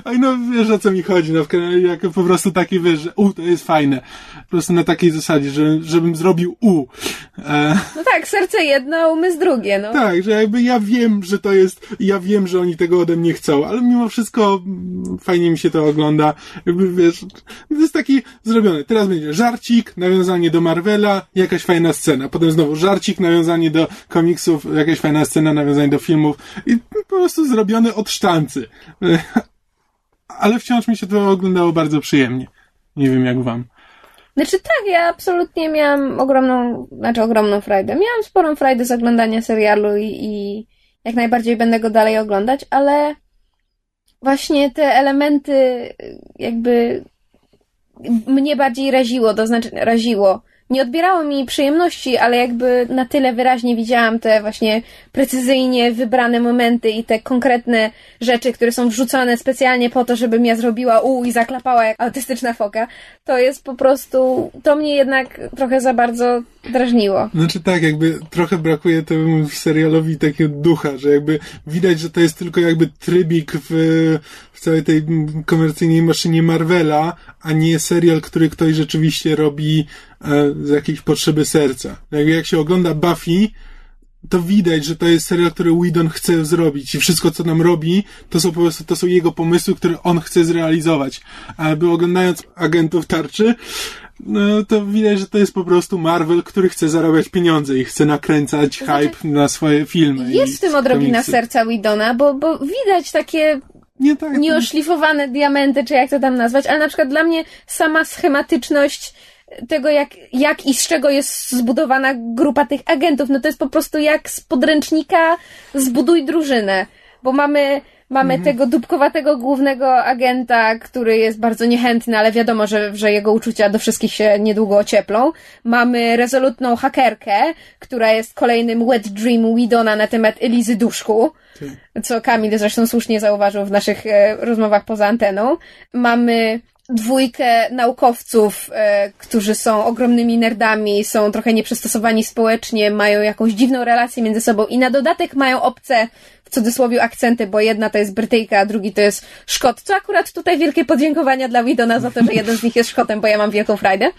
ale no wiesz o co mi chodzi, no w jak po prostu taki wiesz, że u, to jest fajne. Po prostu na takiej zasadzie, że, żebym zrobił u. E, No tak, serce jedno, umysł drugie, no. tak, że jakby ja wiem, że to jest, ja wiem, że oni tego ode mnie chcą, ale mimo wszystko mm, fajnie mi się to ogląda. Jakby wiesz, to jest taki zrobiony. Teraz będzie żarcik, nawiązanie do Marvela, jakaś fajna scena. Potem znowu żarcik, nawiązanie do komiksów, jakaś fajna scena, nawiązanie do filmów i po prostu zrobione od sztancy. Ale wciąż mi się to oglądało bardzo przyjemnie. Nie wiem jak wam. Znaczy tak, ja absolutnie miałam ogromną, znaczy ogromną frajdę. Miałam sporą frajdę z oglądania serialu i, i jak najbardziej będę go dalej oglądać, ale właśnie te elementy jakby mnie bardziej raziło, to znaczy raziło. Nie odbierało mi przyjemności, ale jakby na tyle wyraźnie widziałam te właśnie precyzyjnie wybrane momenty i te konkretne rzeczy, które są wrzucone specjalnie po to, żebym ja zrobiła u i zaklapała jak autystyczna foka. To jest po prostu, to mnie jednak trochę za bardzo drażniło. Znaczy tak, jakby trochę brakuje temu serialowi takiego ducha, że jakby widać, że to jest tylko jakby trybik w, w całej tej komercyjnej maszynie Marvela, a nie serial, który ktoś rzeczywiście robi z jakiejś potrzeby serca. Jakby jak się ogląda Buffy, to widać, że to jest serial, który Whedon chce zrobić i wszystko, co nam robi, to są po prostu, to są jego pomysły, które on chce zrealizować. A by oglądając Agentów Tarczy, no to widać, że to jest po prostu Marvel, który chce zarabiać pieniądze i chce nakręcać znaczy, hype na swoje filmy. Jest w tym odrobina komiksy. serca Widona, bo, bo widać takie Nie tak. nieoszlifowane diamenty, czy jak to tam nazwać, ale na przykład dla mnie sama schematyczność tego, jak, jak i z czego jest zbudowana grupa tych agentów, no to jest po prostu jak z podręcznika zbuduj drużynę, bo mamy Mamy tego dupkowatego głównego agenta, który jest bardzo niechętny, ale wiadomo, że, że jego uczucia do wszystkich się niedługo ocieplą. Mamy rezolutną hakerkę, która jest kolejnym wet dream Widona na temat Elizy Duszku, co Kamil zresztą słusznie zauważył w naszych e, rozmowach poza anteną. Mamy dwójkę naukowców, e, którzy są ogromnymi nerdami, są trochę nieprzystosowani społecznie, mają jakąś dziwną relację między sobą i na dodatek mają obce, w cudzysłowie, akcenty, bo jedna to jest Brytyjka, a drugi to jest Szkot, co akurat tutaj wielkie podziękowania dla Widona za to, że jeden z nich jest Szkotem, bo ja mam wielką frajdę.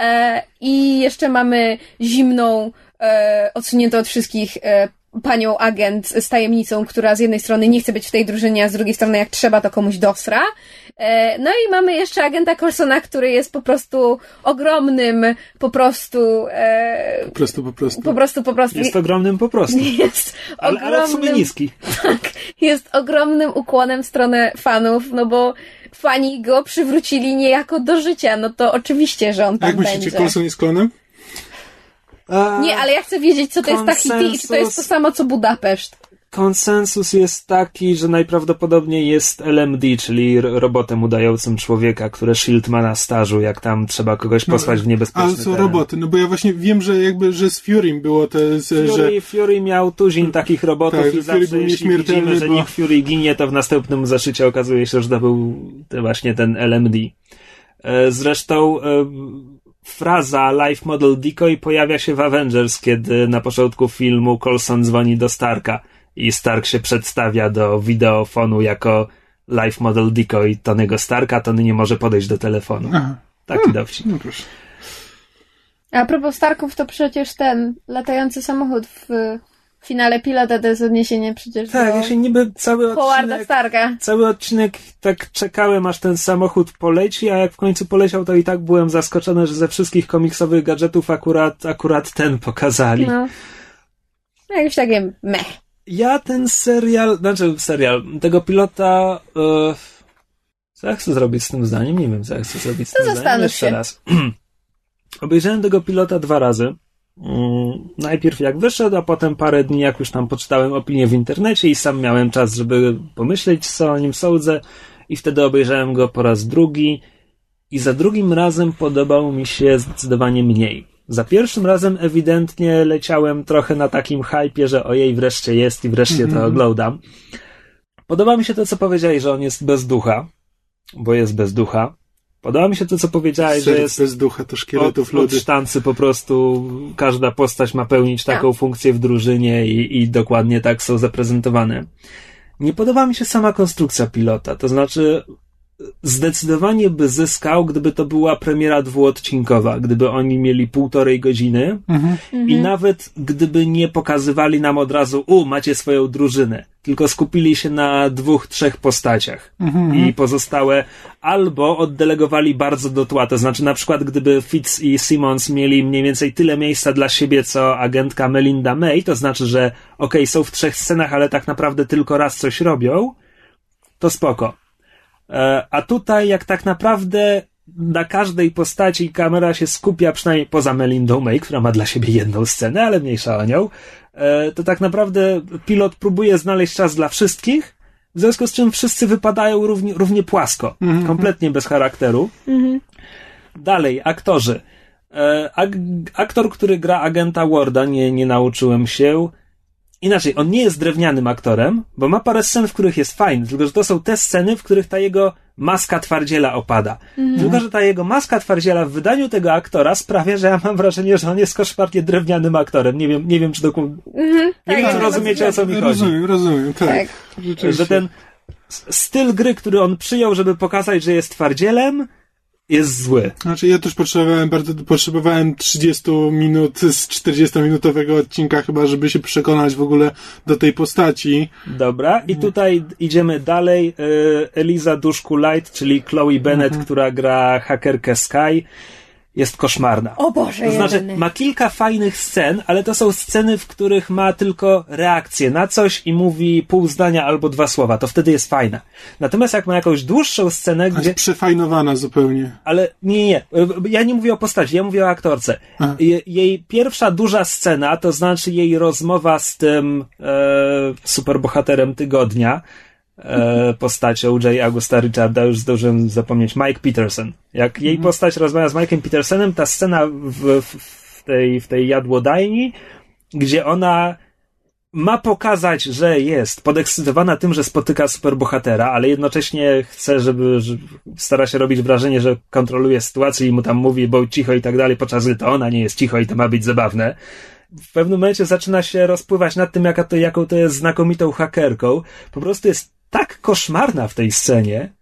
E, I jeszcze mamy zimną, e, odsuniętą od wszystkich e, panią agent z tajemnicą, która z jednej strony nie chce być w tej drużynie, a z drugiej strony jak trzeba, to komuś dosra. E, No i mamy jeszcze agenta Corsona, który jest po prostu ogromnym, po prostu, e, Po prostu, po prostu. po prostu, po prostu. Jest ogromnym po prostu. Jest Ale, ale w sumie ogromnym, niski. tak, jest ogromnym ukłonem w stronę fanów, no bo fani go przywrócili niejako do życia, no to oczywiście, że on tam jak myślicie, będzie. Coulson jest klonem? Nie, ale ja chcę wiedzieć, co to jest Tahiti i czy to jest to samo, co Budapeszt. Konsensus jest taki, że najprawdopodobniej jest LMD, czyli robotem udającym człowieka, które Shield ma na stażu, jak tam trzeba kogoś posłać w niebezpieczny Ale są teren. roboty, no bo ja właśnie wiem, że jakby, że z Furym było te, z, że... Fury, Fury miał tuzin takich robotów Tak, i zawsze Fury był jeśli widzimy, że bo- Fury ginie, to w następnym zeszycie okazuje się, że to był to właśnie ten LMD. E, Zresztą e, fraza Life Model Decoy pojawia się w Avengers, kiedy na początku filmu Coulson dzwoni do Starka i Stark się przedstawia do wideofonu jako Life Model Decoy Tonego Starka, Tony nie może podejść do telefonu. Aha, Taki dowcip. no proszę. A propos Starków, to przecież ten latający samochód w finale pilota to jest odniesienie przecież Tak, do ja się niby cały odcinek Starka. Cały odcinek tak czekałem, aż ten samochód poleci, a jak w końcu poleciał, to i tak byłem zaskoczony, że ze wszystkich komiksowych gadżetów akurat, akurat ten pokazali. No. No, Jakieś takie meh. Ja ten serial, znaczy serial, tego pilota. E, co ja chcę zrobić z tym zdaniem? Nie wiem, co ja chcę zrobić z To tym zdaniem. Jeszcze się. raz. Obejrzałem tego pilota dwa razy. Mm, Najpierw jak wyszedł, a potem parę dni, jak już tam poczytałem opinię w internecie i sam miałem czas, żeby pomyśleć, co o nim sądzę. I wtedy obejrzałem go po raz drugi. I za drugim razem podobał mi się zdecydowanie mniej. Za pierwszym razem ewidentnie leciałem trochę na takim hypie, że ojej, wreszcie jest i wreszcie to oglądam. Podoba mi się to, co powiedziałeś, że on jest bez ducha, bo jest bez ducha. Podoba mi się to, co powiedziałeś, że Serc jest bez ducha to szkieletów od, od ludy. sztancy po prostu każda postać ma pełnić taką funkcję w drużynie i, i dokładnie tak są zaprezentowane. Nie podoba mi się sama konstrukcja pilota, to znaczy zdecydowanie by zyskał, gdyby to była premiera dwuodcinkowa, gdyby oni mieli półtorej godziny Mhm. i nawet gdyby nie pokazywali nam od razu, u, macie swoją drużynę, tylko skupili się na dwóch, trzech postaciach Mhm. i pozostałe albo oddelegowali bardzo do tła, to znaczy na przykład gdyby Fitz i Simmons mieli mniej więcej tyle miejsca dla siebie, co agentka Melinda May, to znaczy, że okej, są w trzech scenach, ale tak naprawdę tylko raz coś robią, to spoko. E, A tutaj, jak tak naprawdę na każdej postaci kamera się skupia, przynajmniej poza Melindą May, która ma dla siebie jedną scenę, ale mniejsza o nią, e, to tak naprawdę pilot próbuje znaleźć czas dla wszystkich, w związku z czym wszyscy wypadają równie, równie płasko, kompletnie bez charakteru. Dalej, aktorzy. E, Ak- aktor, który gra agenta Warda, nie, nie nauczyłem się. Inaczej, on nie jest drewnianym aktorem, bo ma parę scen, w których jest fajny, tylko że to są te sceny, w których ta jego maska twardziela opada. Tylko, że ta jego maska twardziela w wydaniu tego aktora sprawia, że ja mam wrażenie, że on jest koszmarnie drewnianym aktorem. Nie wiem, nie wiem czy, doku... nie tak, wiem, czy tak, rozumiecie, o co mi chodzi Rozumiem, rozumiem, tak. Tak. Że ten styl gry, który on przyjął, żeby pokazać, że jest twardzielem, jest zły. Znaczy ja też potrzebowałem bardzo, potrzebowałem 30 minut z 40-minutowego odcinka chyba, żeby się przekonać w ogóle do tej postaci. Dobra, i tutaj idziemy dalej. Y, Eliza Duszku Light, czyli Chloe Bennett, która gra hakerkę Sky, jest koszmarna. O Boże, To znaczy, jedyny. ma kilka fajnych scen, ale to są sceny, w których ma tylko reakcję na coś i mówi pół zdania albo dwa słowa. To wtedy jest fajna. Natomiast jak ma jakąś dłuższą scenę, Jest gdzie przefajnowana zupełnie. ale nie, nie. Ja nie mówię o postaci, ja mówię o aktorce. Aha. Jej pierwsza duża scena, to znaczy jej rozmowa z tym e, superbohaterem tygodnia, e, postacią J. Augusta Richarda, już zdążyłem zapomnieć, Mike Peterson. Jak jej postać rozmawia z Mike'em Petersonem, ta scena w, w, w, tej, w tej jadłodajni, gdzie ona ma pokazać, że jest podekscytowana tym, że spotyka superbohatera, ale jednocześnie chce, żeby, żeby stara się robić wrażenie, że kontroluje sytuację i mu tam mówi, bo cicho i tak dalej, podczas gdy to ona nie jest cicho i to ma być zabawne. W pewnym momencie zaczyna się rozpływać nad tym, jaka to, jaką to jest znakomitą hakerką. Po prostu jest tak koszmarna w tej scenie,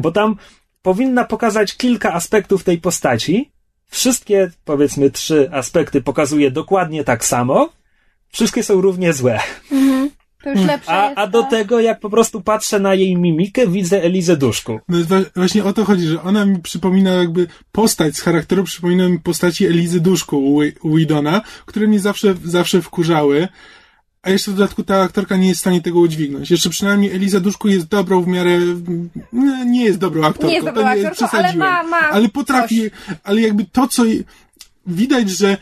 bo tam powinna pokazać kilka aspektów tej postaci. Wszystkie, powiedzmy, trzy aspekty pokazuje dokładnie tak samo. Wszystkie są równie złe. To już lepsze A, jest a do tego, jak po prostu patrzę na jej mimikę, widzę Elizę Duszku. No właśnie o to chodzi, że ona mi przypomina jakby postać z charakteru, przypomina mi postaci Elizy Duszku u Widona, które mnie zawsze, zawsze wkurzały. A jeszcze w dodatku ta aktorka nie jest w stanie tego udźwignąć. Jeszcze przynajmniej Eliza Duszku jest dobrą w miarę... Nie, nie jest dobrą aktorką. Nie jest dobrą to aktorką, ale ma- ma Ale potrafi... Ale jakby to, co... widać, że e,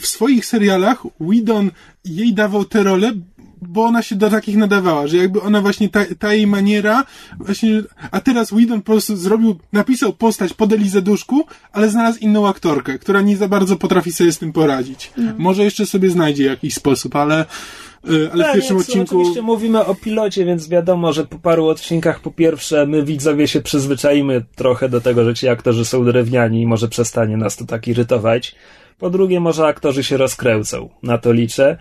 w swoich serialach Whedon jej dawał te role, bo ona się do takich nadawała, że jakby ona właśnie ta, ta jej maniera, właśnie, a teraz Whedon po prostu zrobił, napisał postać pod Elizę Duszku, ale znalazł inną aktorkę, która nie za bardzo potrafi sobie z tym poradzić. Może jeszcze sobie znajdzie jakiś sposób, ale, y, ale w Tak, pierwszym odcinku... Oczywiście mówimy o pilocie, więc wiadomo, że po paru odcinkach po pierwsze my widzowie się przyzwyczaimy trochę do tego, że ci aktorzy są drewniani i może przestanie nas to tak irytować. Po drugie, może aktorzy się rozkręcą. Na to liczę.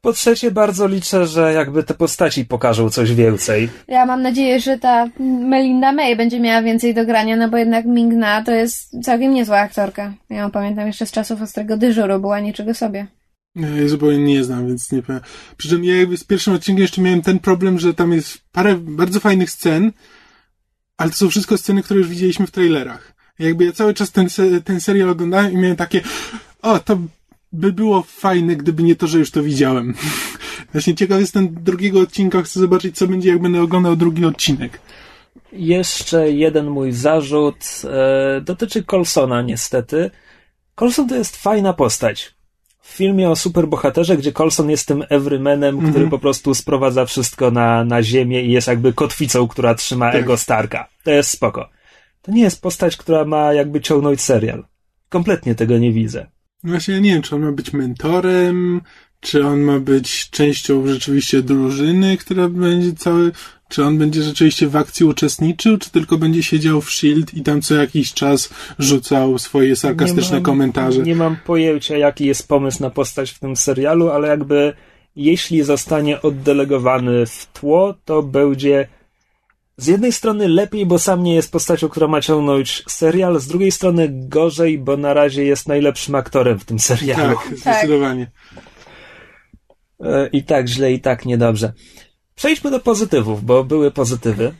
Po trzecie, bardzo liczę, że jakby te postaci pokażą coś więcej. Ja mam nadzieję, że ta Melinda May będzie miała więcej do grania, no bo jednak Ming-Na to jest całkiem niezła aktorka. Ja ją pamiętam jeszcze z czasów Ostrego Dyżuru, była niczego sobie. Ja zupełnie nie znam, więc nie powiem. Przy czym ja jakby z pierwszym odcinkiem jeszcze miałem ten problem, że tam jest parę bardzo fajnych scen, ale to są wszystko sceny, które już widzieliśmy w trailerach. Jakby ja cały czas ten, ten serial oglądałem i miałem takie, o, to by było fajne, gdyby nie to, że już to widziałem. Właśnie ciekaw jestem drugiego odcinka, chcę zobaczyć, co będzie, jak będę oglądał drugi odcinek. Jeszcze jeden mój zarzut e, dotyczy Colsona niestety. Colson to jest fajna postać. W filmie o superbohaterze, gdzie Colson jest tym everymanem, który po prostu sprowadza wszystko na, na ziemię i jest jakby kotwicą, która trzyma Tak. ego Starka. To jest spoko. To nie jest postać, która ma jakby ciągnąć serial. Kompletnie tego nie widzę. No Właśnie ja nie wiem, czy on ma być mentorem, czy on ma być częścią rzeczywiście drużyny, która będzie cały, czy on będzie rzeczywiście w akcji uczestniczył, czy tylko będzie siedział w Shield i tam co jakiś czas rzucał swoje sarkastyczne Nie mam- komentarze. Nie mam pojęcia, jaki jest pomysł na postać w tym serialu, ale jakby jeśli zostanie oddelegowany w tło, to będzie z jednej strony lepiej, bo sam nie jest postacią, która ma ciągnąć serial, z drugiej strony gorzej, bo na razie jest najlepszym aktorem w tym serialu. Tak, zdecydowanie. E, I tak źle, i tak niedobrze. Przejdźmy do pozytywów, bo były pozytywy.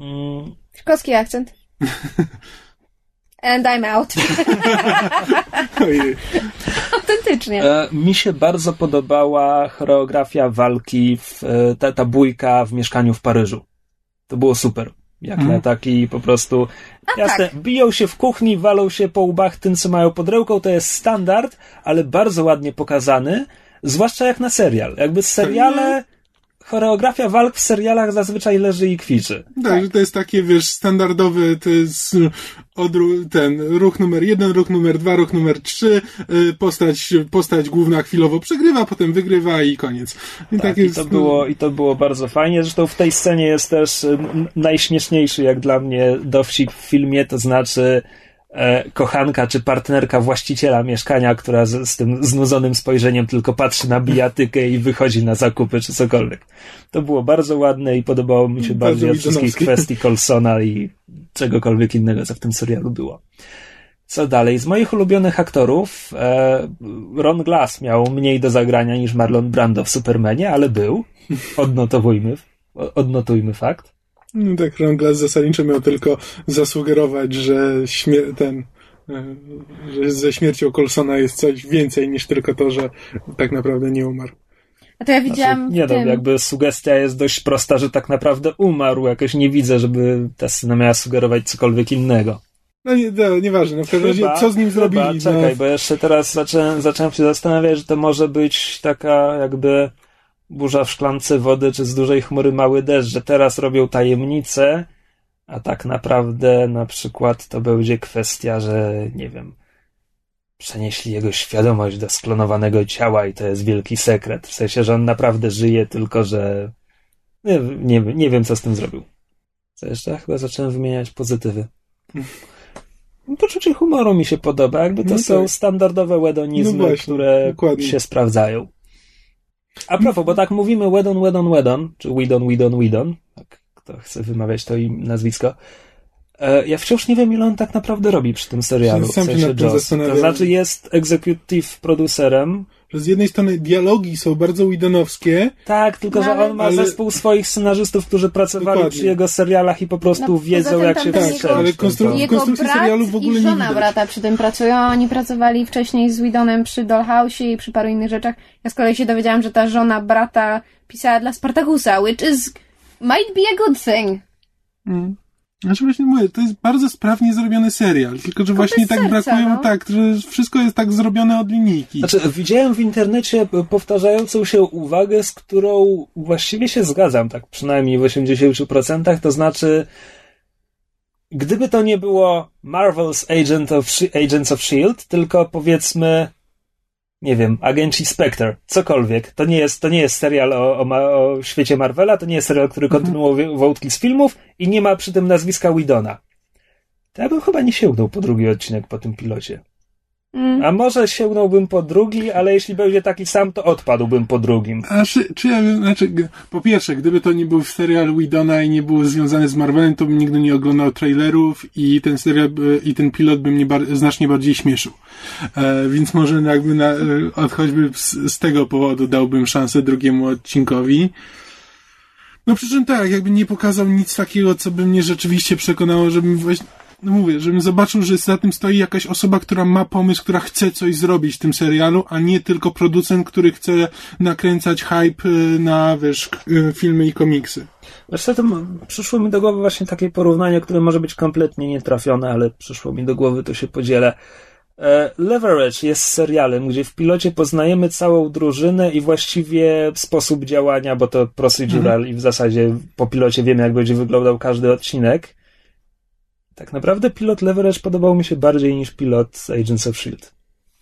Mm, Szkocki akcent. And I'm out. Autentycznie. E, mi się bardzo podobała choreografia walki, w, e, ta, ta bójka w mieszkaniu w Paryżu. To było super. Jak Mhm. na taki po prostu. Jasne, biją się w kuchni, walą się po łbach tym, co mają pod ręką, to jest standard, ale bardzo ładnie pokazany, zwłaszcza jak na serial. Jakby seriale, choreografia walk w serialach zazwyczaj leży i kwiczy. Tak, że to jest takie, wiesz, standardowy, to jest y, odru- ten ruch numer jeden, ruch numer dwa, ruch numer trzy, y, postać, postać główna chwilowo przegrywa, potem wygrywa i koniec. I Tak, i to, było, I to było bardzo fajnie. Zresztą w tej scenie jest też y, najśmieszniejszy, jak dla mnie, dowcip w filmie, to znaczy kochanka czy partnerka właściciela mieszkania, która z, z tym znudzonym spojrzeniem tylko patrzy na bijatykę i wychodzi na zakupy czy cokolwiek. To było bardzo ładne i podobało mi się Bardzo bardziej od wszystkich kwestii Colsona i czegokolwiek innego, co w tym serialu było. Co dalej? Z moich ulubionych aktorów e, Ron Glass miał mniej do zagrania niż Marlon Brando w Supermanie, ale był. Odnotowujmy, odnotujmy fakt. No tak, Ron Glass zasadniczo miał tylko zasugerować, że śmier- ten, y, że ze śmiercią Colsona jest coś więcej niż tylko to, że tak naprawdę nie umarł. A to ja widziałam Znaczy, nie w no, tym... jakby sugestia jest dość prosta, że tak naprawdę umarł. Jakoś nie widzę, żeby ta scena miała sugerować cokolwiek innego. No nie, no, nieważne, no w każdym razie co z nim zrobili? Chyba, czekaj, no, bo jeszcze teraz zacząłem, zacząłem się zastanawiać, że to może być taka jakby burza w szklance wody, czy z dużej chmury mały deszcz, że teraz robią tajemnicę, a tak naprawdę na przykład to będzie kwestia, że nie wiem, przenieśli jego świadomość do sklonowanego ciała i to jest wielki sekret. W sensie, że on naprawdę żyje, tylko że nie, nie, nie wiem, co z tym zrobił. Co jeszcze? Chyba zacząłem wymieniać pozytywy. Poczucie humoru mi się podoba. Jakby to No są tak. standardowe wedonizmy, No właśnie, które dokładnie. się sprawdzają. A propos, bo tak mówimy wedon, wedon, wedon, czy widon, widon, widon, tak kto chce wymawiać to im nazwisko. E, Ja wciąż nie wiem, ile on tak naprawdę robi przy tym serialu. W Sam się sensie nad tym. To znaczy jest executive producerem. Że z jednej strony dialogi są bardzo Widonowskie, Tak, tylko No, że ale- on ma ale- zespół swoich scenarzystów, którzy pracowali Dokładnie. przy jego serialach i po prostu No, wiedzą, jak się wstrzelić. jego- ale konstru- Jego konstrukcji brat serialu w ogóle i nie żona brata przy tym pracują. Oni pracowali wcześniej z Widonem przy Dollhouse i przy paru innych rzeczach. Ja z kolei się dowiedziałam, że ta żona brata pisała dla Spartakusa, which is might be a good thing. Znaczy właśnie mówię, to jest bardzo sprawnie zrobiony serial, tylko że właśnie tak serca, brakują, no. tak, że wszystko jest tak zrobione od linijki. Znaczy, widziałem w internecie powtarzającą się uwagę, z którą właściwie się zgadzam, tak przynajmniej w 80%, to znaczy, gdyby to nie było Marvel's Agent of Agents of S.H.I.E.L.D., tylko powiedzmy, nie wiem, Agenci Spectre, cokolwiek. To nie jest, to nie jest serial o, o, o świecie Marvela, to nie jest serial, który kontynuował wątki z filmów i nie ma przy tym nazwiska Widona. To ja bym chyba nie sięgnął po drugi odcinek po tym pilocie. Mm. A może sięgnąłbym po drugi, ale jeśli będzie taki sam, to odpadłbym po drugim. A czy, czy ja wiem, znaczy, po pierwsze, gdyby to nie był serial Widona i nie był związany z Marvelem, to bym nigdy nie oglądał trailerów i ten serial, by, i ten pilot by mnie bar- znacznie bardziej śmieszył. E, więc może jakby na, e, od choćby z, z tego powodu dałbym szansę drugiemu odcinkowi. No przy czym tak, jakby nie pokazał nic takiego, co by mnie rzeczywiście przekonało, żebym właśnie, no mówię, żebym zobaczył, że za tym stoi jakaś osoba, która ma pomysł, która chce coś zrobić w tym serialu, a nie tylko producent, który chce nakręcać hype y, na, wiesz, y, filmy i komiksy. Wiesz co, to przyszło mi do głowy właśnie takie porównanie, które może być kompletnie nietrafione, ale przyszło mi do głowy, to się podzielę. E, Leverage jest serialem, gdzie w pilocie poznajemy całą drużynę i właściwie sposób działania, bo to procedural i w zasadzie po pilocie wiemy, jak będzie wyglądał każdy odcinek. Tak naprawdę pilot Leverage podobał mi się bardziej niż pilot Agents of S.H.I.E.L.D.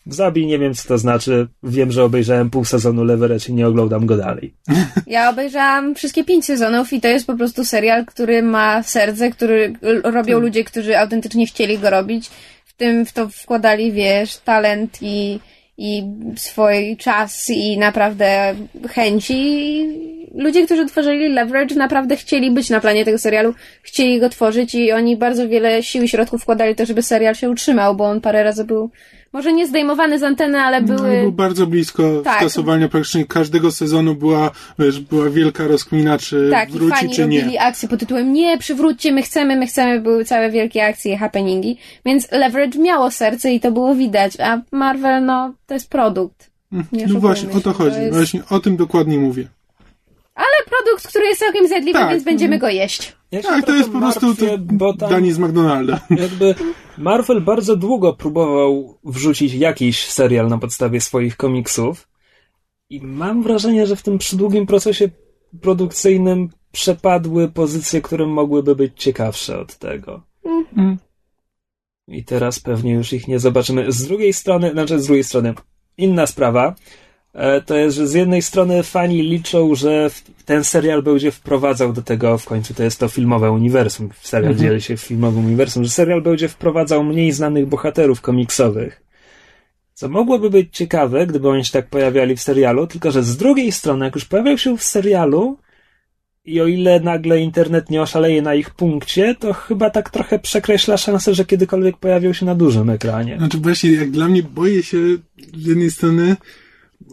Zabij, nie wiem co to znaczy. Wiem, że obejrzałem pół sezonu Leverage i nie oglądam go dalej. Ja obejrzałam wszystkie pięć sezonów i to jest po prostu serial, który ma serce, który robią ludzie, którzy autentycznie chcieli go robić. W tym w to wkładali, wiesz, talent i, i swój czas i naprawdę chęci. Ludzie, którzy tworzyli Leverage, naprawdę chcieli być na planie tego serialu, chcieli go tworzyć i oni bardzo wiele sił i środków wkładali to, żeby serial się utrzymał, bo on parę razy był, może nie zdejmowany z anteny, ale No, były... był bardzo blisko Tak. stosowania praktycznie każdego sezonu była, wiesz, była wielka rozkmina, czy Tak, i wróci, fani czy nie. robili akcje pod tytułem nie, przywróćcie, my chcemy, my chcemy, były całe wielkie akcje i happeningi, więc Leverage miało serce i to było widać, a Marvel, no, to jest produkt. Nie No właśnie, o to chodzi. jest- Właśnie o tym dokładnie mówię. Ale produkt, który jest całkiem zjadliwy, Tak. więc będziemy go jeść. Ja Tak, to jest po prostu to martwię, bo tam danie z McDonalda. jakby Marvel bardzo długo próbował wrzucić jakiś serial na podstawie swoich komiksów i mam wrażenie, że w tym przydługim procesie produkcyjnym przepadły pozycje, które mogłyby być ciekawsze od tego. Mm. I teraz pewnie już ich nie zobaczymy. Z drugiej strony, znaczy z drugiej strony, inna sprawa, to jest, że z jednej strony fani liczą, że ten serial będzie wprowadzał do tego, w końcu to jest to filmowe uniwersum, serial Mhm. dzieli się w filmowym uniwersum, że serial będzie wprowadzał mniej znanych bohaterów komiksowych. Co mogłoby być ciekawe, gdyby oni się tak pojawiali w serialu, tylko że z drugiej strony, jak już pojawiał się w serialu, i o ile nagle internet nie oszaleje na ich punkcie, to chyba tak trochę przekreśla szansę, że kiedykolwiek pojawią się na dużym ekranie. Znaczy właśnie, jak dla mnie boję się z jednej strony,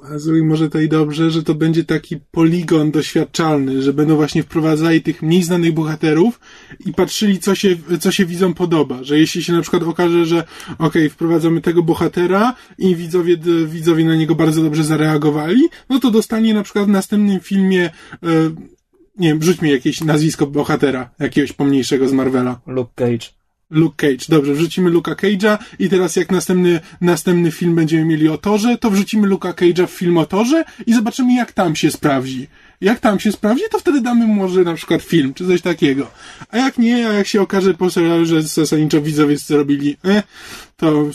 a z drugiej może to i dobrze, że to będzie taki poligon doświadczalny, że będą właśnie wprowadzali tych mniej znanych bohaterów i patrzyli, co się, co się widzom podoba. Że jeśli się na przykład okaże, że okej, wprowadzamy tego bohatera i widzowie, widzowie na niego bardzo dobrze zareagowali, no to dostanie na przykład w następnym filmie, e, nie wiem, rzuć mi jakieś nazwisko bohatera, jakiegoś pomniejszego z Marvela. Luke Cage. Luke Cage. Dobrze, wrzucimy Luka Cage'a i teraz jak następny, następny film będziemy mieli o Torze, to wrzucimy Luka Cage'a w film o Torze i zobaczymy jak tam się sprawdzi. Jak tam się sprawdzi, to wtedy damy może na przykład film, czy coś takiego. A jak nie, a jak się okaże po serialu, że zasadniczo widzowie zrobili, e, to,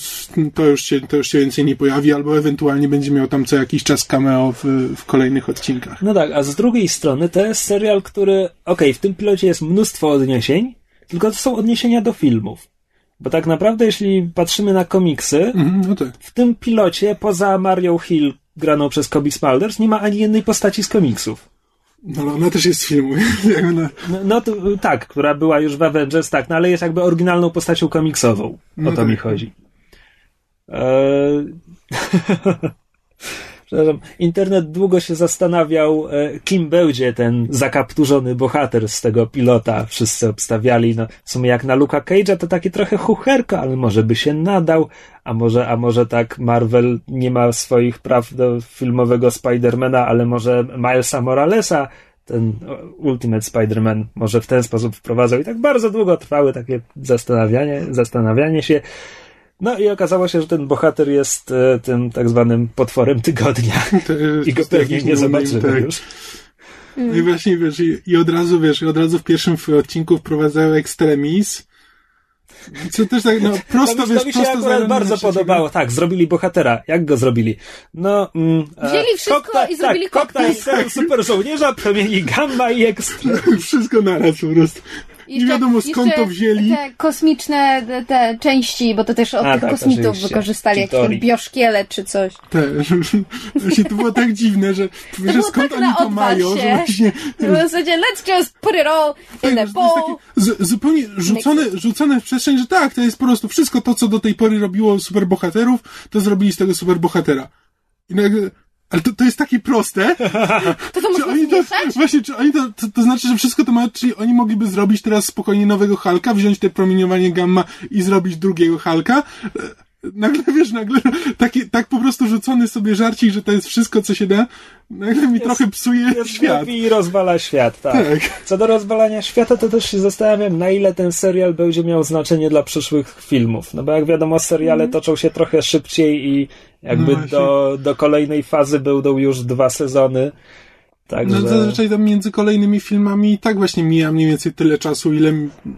to, już się, to już się więcej nie pojawi, albo ewentualnie będzie miał tam co jakiś czas cameo w, w kolejnych odcinkach. No tak, a z drugiej strony to jest serial, który, okej, w tym pilocie jest mnóstwo odniesień, tylko to są odniesienia do filmów. Bo tak naprawdę, jeśli patrzymy na komiksy, Mhm, no tak. w tym pilocie, poza Mario Hill graną przez Kobe Smulders, nie ma ani jednej postaci z komiksów. No ale ona też jest z filmu. No, no to, tak, która była już w Avengers, tak, no ale jest jakby oryginalną postacią komiksową. No o to tak. mi chodzi. Eee... Przepraszam, internet długo się zastanawiał, e, kim będzie ten zakapturzony bohater z tego pilota. Wszyscy obstawiali, no, w sumie jak na Luka Cage'a to takie trochę chucherka, ale może by się nadał, a może, a może tak Marvel nie ma swoich praw do filmowego Spidermana, ale może Milesa Moralesa ten Ultimate Spider-Man może w ten sposób wprowadzał i tak bardzo długo trwały takie zastanawianie, zastanawianie się. No i okazało się, że ten bohater jest e, tym tak zwanym potworem tygodnia. I go pewnie nie zobaczymy tak. już. No i właśnie, wiesz, i, i, od razu, wiesz, i od razu w pierwszym odcinku wprowadzają Extremis, co też tak, no, prosto, to, wiesz, to mi się prosto akurat bardzo podobało. Tak, zrobili bohatera. Jak go zrobili? No, mm, Wzięli wszystko kokta, i zrobili tak, koktajl. super żołnierza, promieni gamma i ekstra. wszystko naraz po prostu. Jeszcze, nie wiadomo skąd to wzięli. Te kosmiczne te, te części, bo to też od A, tych tak, kosmitów wykorzystali, jakiś ten bioszkielet czy coś. Też. Właśnie to było tak dziwne, że, to że skąd tak oni to mają, się. że właśnie... W zasadzie let's just put it all in tak, the bowl. Z, zupełnie rzucone, rzucone w przestrzeń, że tak, to jest po prostu wszystko to, co do tej pory robiło superbohaterów, to zrobili z tego superbohatera. I nagle, ale to, to jest takie proste. To to można oni to, Właśnie, czy oni to, to, to, znaczy, że wszystko to ma, czyli oni mogliby zrobić teraz spokojnie nowego Halka, wziąć te promieniowanie gamma i zrobić drugiego Halka? Nagle, wiesz, nagle taki, tak po prostu rzucony sobie żarcik, że to jest wszystko, co się da, nagle mi jest, trochę psuje jest świat. I rozwala świat, tak. tak. Co do rozwalania świata, to też się zastanawiam, na ile ten serial będzie miał znaczenie dla przyszłych filmów. No bo jak wiadomo, seriale mm. toczą się trochę szybciej i jakby no do, do kolejnej fazy będą już dwa sezony. Także... No, zazwyczaj tam między kolejnymi filmami i tak właśnie mija mniej więcej tyle czasu, ile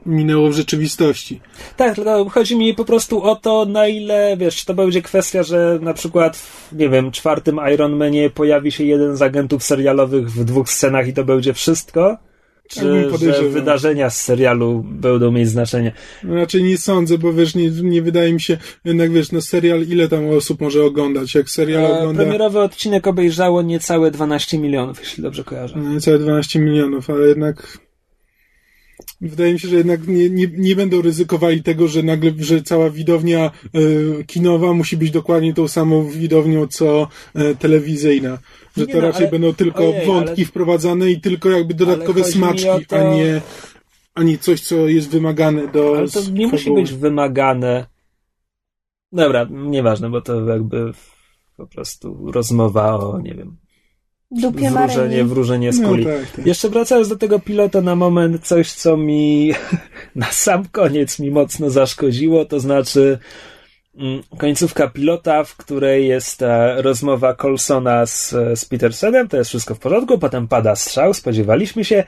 minęło w rzeczywistości. Tak, tylko chodzi mi po prostu o to, na ile, wiesz, czy to będzie kwestia, że na przykład w, nie wiem, czwartym Iron Manie pojawi się jeden z agentów serialowych w dwóch scenach i to będzie wszystko, czy że wydarzenia z serialu będą mieć znaczenie? No, raczej nie sądzę, bo wiesz, nie, nie wydaje mi się, jednak wiesz, no serial, ile tam osób może oglądać, jak serial e, ogląda... Premierowy odcinek obejrzało niecałe 12 milionów, jeśli dobrze kojarzę. Niecałe 12 milionów, ale jednak Wydaje mi się, że jednak nie, nie, nie będą ryzykowali tego, że nagle, że cała widownia y, kinowa musi być dokładnie tą samą widownią, co y, telewizyjna. Że nie to no, raczej ale, będą tylko ojej, wątki ale, wprowadzane i tylko jakby dodatkowe smaczki, to... a nie a nie coś, co jest wymagane do. Ale to nie musi być wymagane. Dobra, nieważne, bo to jakby po prostu rozmowa o, nie wiem, Dupie wróżenie, wróżenie z kuli. No, tak, tak. Jeszcze wracając do tego pilota na moment, coś co mi na sam koniec mi mocno zaszkodziło, to znaczy mm, końcówka pilota, w której jest rozmowa Colsona z, z Petersenem, to jest wszystko w porządku, potem pada strzał, spodziewaliśmy się,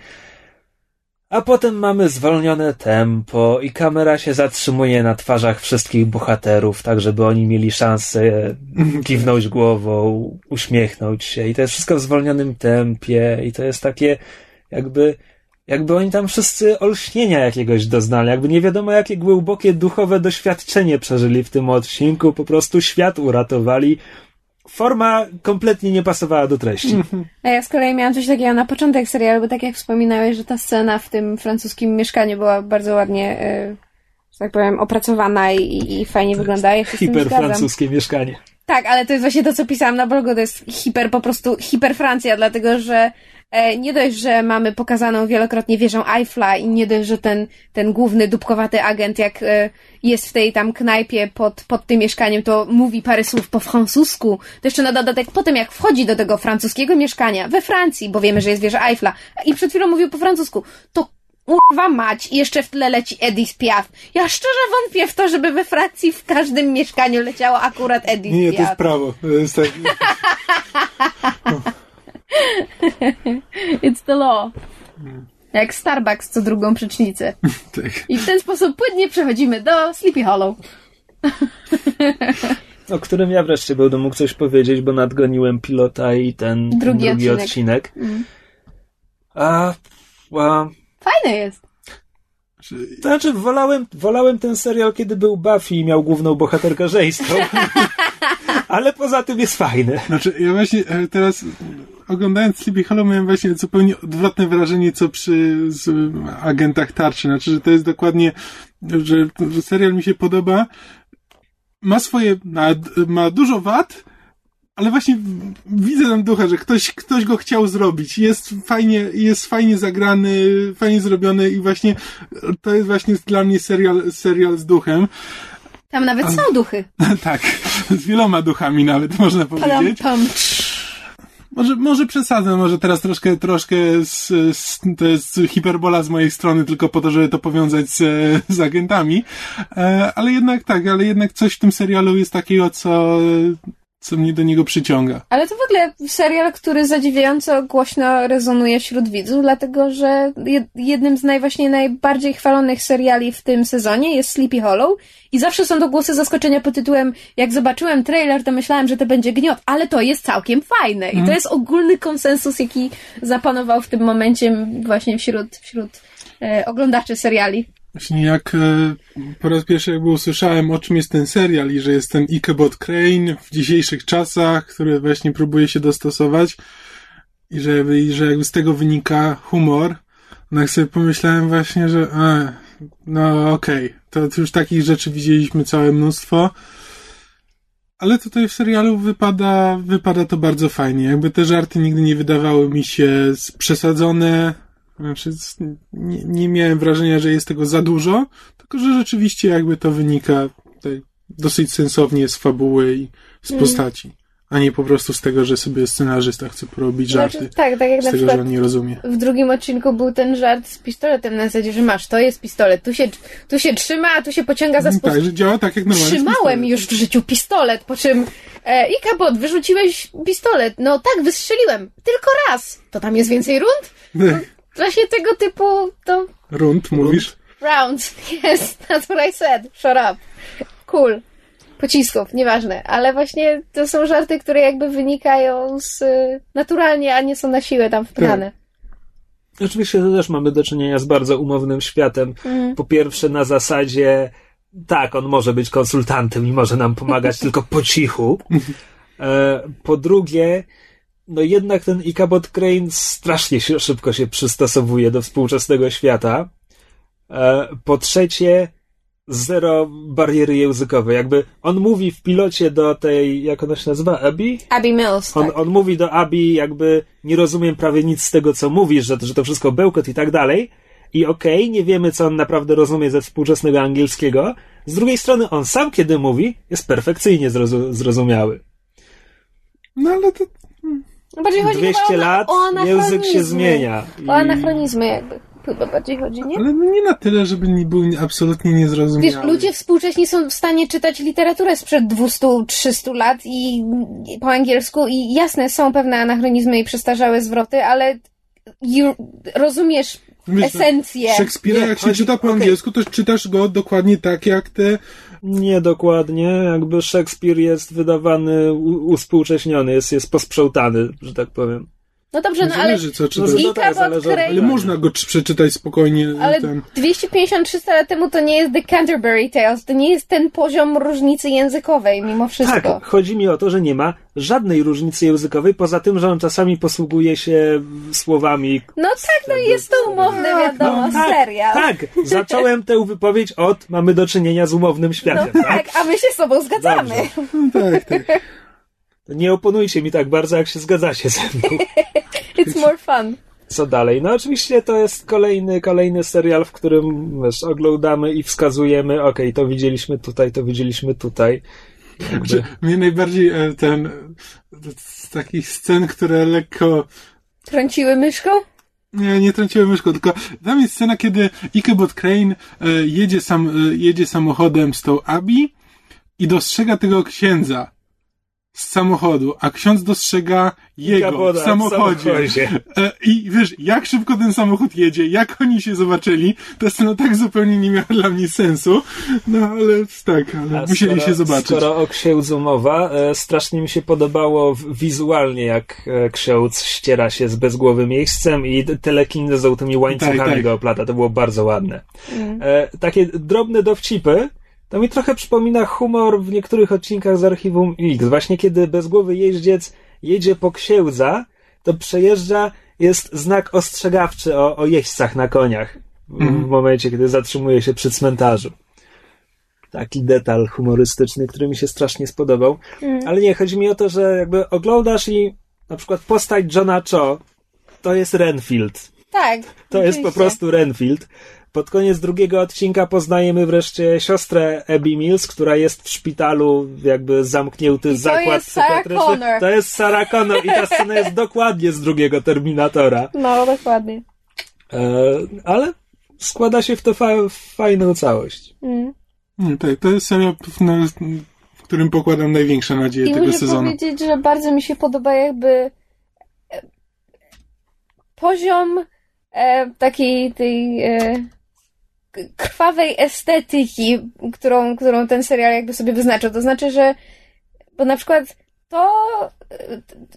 a potem mamy zwolnione tempo i kamera się zatrzymuje na twarzach wszystkich bohaterów, tak żeby oni mieli szansę kiwnąć głową, uśmiechnąć się. I to jest wszystko w zwolnionym tempie i to jest takie jakby jakby oni tam wszyscy olśnienia jakiegoś doznali, jakby nie wiadomo jakie głębokie duchowe doświadczenie przeżyli w tym odcinku, po prostu świat uratowali forma kompletnie nie pasowała do treści. A ja z kolei miałam coś takiego na początek serialu, bo tak jak wspominałeś, że ta scena w tym francuskim mieszkaniu była bardzo ładnie, e, że tak powiem, opracowana i, i fajnie wygląda. Ja hiper francuskie mieszkanie. Tak, ale to jest właśnie to, co pisałam na blogu, to jest hiper, po prostu hiper Francja, dlatego że nie dość, że mamy pokazaną wielokrotnie wieżę Eiffla i nie dość, że ten, ten główny dupkowaty agent, jak e, jest w tej tam knajpie pod, pod tym mieszkaniem, to mówi parę słów po francusku. To jeszcze na dodatek potem, jak wchodzi do tego francuskiego mieszkania we Francji, bo wiemy, że jest wieża Eiffla i przed chwilą mówił po francusku, to Urwa mać i jeszcze w tle leci Edith Piaf. Ja szczerze wątpię w to, żeby we Francji w każdym mieszkaniu leciało akurat Edith nie, Piaf. Nie, to jest prawo. To jest tak... It's the law. Jak Starbucks co drugą przecznicę. tak. I w ten sposób płynnie przechodzimy do Sleepy Hollow. o którym ja wreszcie będę mógł coś powiedzieć, bo nadgoniłem pilota i ten drugi, drugi odcinek. odcinek. Mm. A, a... Fajny jest. To znaczy, wolałem, wolałem ten serial, kiedy był Buffy i miał główną bohaterkę żeńską. Ale poza tym jest fajny. Znaczy, ja właśnie e, teraz oglądając Sleepy Hollow miałem właśnie zupełnie odwrotne wrażenie, co przy z agentach tarczy. Znaczy, że to jest dokładnie, że, że serial mi się podoba. Ma swoje, ma, ma dużo wad, ale właśnie widzę tam ducha, że ktoś, ktoś go chciał zrobić. Jest fajnie, jest fajnie zagrany, fajnie zrobiony i właśnie to jest właśnie dla mnie serial, serial z duchem. Tam nawet są duchy. tak, z wieloma duchami nawet można powiedzieć. Pam, pam. Może, może przesadzę, może teraz troszkę, troszkę z, z, to jest hiperbola z mojej strony, tylko po to, żeby to powiązać z, z agentami. E, ale jednak tak, ale jednak coś w tym serialu jest takiego, co, co mnie do niego przyciąga. Ale to w ogóle serial, który zadziwiająco głośno rezonuje wśród widzów, dlatego że jed- jednym z naj, właśnie najbardziej chwalonych seriali w tym sezonie jest Sleepy Hollow i zawsze są to głosy zaskoczenia pod tytułem jak zobaczyłem trailer, to myślałem, że to będzie gniot, ale to jest całkiem fajne i to jest ogólny konsensus, jaki zapanował w tym momencie właśnie wśród, wśród e, oglądaczy seriali. Właśnie jak e, po raz pierwszy jakby usłyszałem, o czym jest ten serial i że jest ten Ichabod Crane w dzisiejszych czasach, który właśnie próbuje się dostosować i że, i że jakby z tego wynika humor, no jak sobie pomyślałem właśnie, że e, no okej, to, to już takich rzeczy widzieliśmy całe mnóstwo, ale tutaj w serialu wypada, wypada to bardzo fajnie. Jakby te żarty nigdy nie wydawały mi się przesadzone, znaczy, nie, nie miałem wrażenia, że jest tego za dużo, tylko że rzeczywiście jakby to wynika dosyć sensownie z fabuły i z postaci, a nie po prostu z tego, że sobie scenarzysta chce porobić żarty Znaczy, tak, tak jak z na tego, że on nie rozumie. w drugim odcinku był ten żart z pistoletem na zasadzie, że masz, to jest pistolet, tu się, tu się trzyma, a tu się pociąga za spust... Tak, że działa tak jak normalnie. Trzymałem już w życiu pistolet, po czym e, Ikabot, wyrzuciłeś pistolet. No tak, wystrzeliłem. Tylko raz. To tam jest więcej rund? Właśnie tego typu to Rund, mówisz? rounds. Yes, that's what I said. Shut up. Cool. Pocisków, nieważne. Ale właśnie to są żarty, które jakby wynikają z y, naturalnie, a nie są na siłę tam wpychane. Oczywiście to też mamy do czynienia z bardzo umownym światem. Po pierwsze na zasadzie tak, on może być konsultantem i może nam pomagać tylko po cichu. E, Po drugie, no jednak ten Ichabod Crane strasznie się, szybko się przystosowuje do współczesnego świata. E, Po trzecie, zero bariery językowej. Jakby on mówi w pilocie do tej, jak ona się nazywa, Abby? Abby Mills, On, tak. on mówi do Abi, jakby nie rozumiem prawie nic z tego, co mówisz, że, że to wszystko bełkot i tak dalej. I okej, nie wiemy, co on naprawdę rozumie ze współczesnego angielskiego. Z drugiej strony, on sam, kiedy mówi, jest perfekcyjnie zrozu- zrozumiały. No ale to No bardziej chodzi 200 chyba o, lat, o język się anachronizmy. zmienia. O anachronizmy jakby. Chyba bardziej chodzi, nie? ale no nie na tyle, żeby nie był absolutnie niezrozumiały. Wiesz, ludzie współcześni są w stanie czytać literaturę sprzed 200-300 lat i i po angielsku i jasne, są pewne anachronizmy i przestarzałe zwroty, ale you, rozumiesz Wiesz, no, esencję. Szekspira, jak się chodzi- czyta po okej. angielsku, to czytasz go dokładnie tak, jak te Nie dokładnie, jakby Szekspir jest wydawany, uspółcześniony, jest, jest posprzątany, że tak powiem. No dobrze, no ale zależy, co czytasz. No, no tak, zależy Ale można go czy- przeczytać spokojnie. Ale Ten. 250-300 lat temu to nie jest The Canterbury Tales, to nie jest ten poziom różnicy językowej mimo wszystko. Tak, chodzi mi o to, że nie ma żadnej różnicy językowej, poza tym, że on czasami posługuje się słowami. No tak, no jest to umowne, wiadomo, tak, serial. tak, zacząłem tę wypowiedź od mamy do czynienia z umownym No światem. tak? tak, a my się z sobą zgadzamy. Dobrze. No, tak, tak. Nie oponujcie mi tak bardzo, jak się zgadzacie ze mną. It's more fun. Co dalej? No oczywiście to jest kolejny, kolejny serial, w którym wiesz, oglądamy i wskazujemy, okej, to widzieliśmy tutaj, to widzieliśmy tutaj. Jakby, Czy mnie najbardziej e, ten z takich scen, które lekko Trąciły myszką? nie, nie trąciłem myszką, tylko tam jest scena, kiedy Ichabod Crane e, jedzie, sam, e, jedzie samochodem z tą Abi i dostrzega tego księdza z samochodu, a ksiądz dostrzega jego w samochodzie. samochodzie. E, I wiesz, jak szybko ten samochód jedzie, jak oni się zobaczyli, to scena tak zupełnie nie miała dla mnie sensu, no ale tak, ale musieli skoro, się zobaczyć. Skoro o księdzu mowa, e, strasznie mi się podobało wizualnie, jak e, ksiądz ściera się z bezgłowym miejscem i telekinezą tymi łańcuchami Tak, tak. go oplata. To było bardzo ładne. E, takie drobne dowcipy, to mi trochę przypomina humor w niektórych odcinkach z Archiwum X. Właśnie kiedy bezgłowy jeździec jedzie po księdza, to przejeżdża, jest znak ostrzegawczy o, o jeźdźcach na koniach. W, Mhm. w momencie, kiedy zatrzymuje się przy cmentarzu taki detal humorystyczny, który mi się strasznie spodobał. Ale nie, chodzi mi o to, że jakby oglądasz i na przykład postać Johna Cho to jest Renfield. Tak. To jest po prostu Renfield. Pod koniec drugiego odcinka poznajemy wreszcie siostrę Abby Mills, która jest w szpitalu, jakby zamknięty I to zakład jest Sarah psychiatryczny. Connor. To jest Sarah Connor i ta scena jest dokładnie z drugiego Terminatora. No, dokładnie. E, ale składa się w to fa fajną całość. Mm. Nie, tak, to jest serial, na, w którym pokładam największe nadzieje I tego muszę sezonu. powiedzieć, że bardzo mi się podoba jakby e, poziom e, takiej tej e, krwawej estetyki, którą, którą ten serial jakby sobie wyznaczył. To znaczy, że bo na przykład to,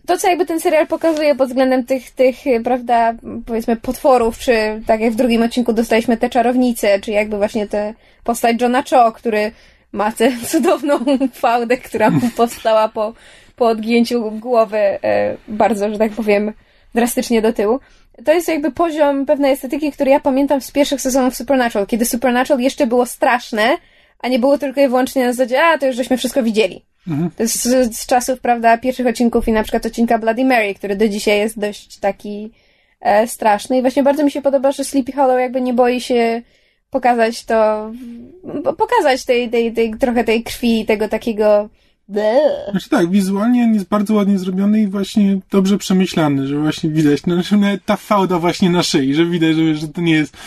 to, co jakby ten serial pokazuje pod względem tych, tych, prawda, powiedzmy potworów, czy tak jak w drugim odcinku dostaliśmy te czarownice, czy jakby właśnie tę postać Johna Cho, który ma tę cudowną fałdę, która mu powstała po, po odgięciu głowy e, bardzo, że tak powiem, drastycznie do tyłu. To jest jakby poziom pewnej estetyki, który ja pamiętam z pierwszych sezonów Supernatural, kiedy Supernatural jeszcze było straszne, a nie było tylko i wyłącznie na zasadzie, a to już żeśmy wszystko widzieli. To jest z, z czasów, prawda, pierwszych odcinków i na przykład odcinka Bloody Mary, który do dzisiaj jest dość taki e, straszny. I właśnie bardzo mi się podoba, że Sleepy Hollow jakby nie boi się pokazać to, po- pokazać tej, tej, tej, trochę tej krwi, i tego takiego. Znaczy tak, wizualnie on jest bardzo ładnie zrobiony i właśnie dobrze przemyślany, że właśnie widać, no, że nawet ta fałda właśnie na szyi, że widać, że, że to nie jest...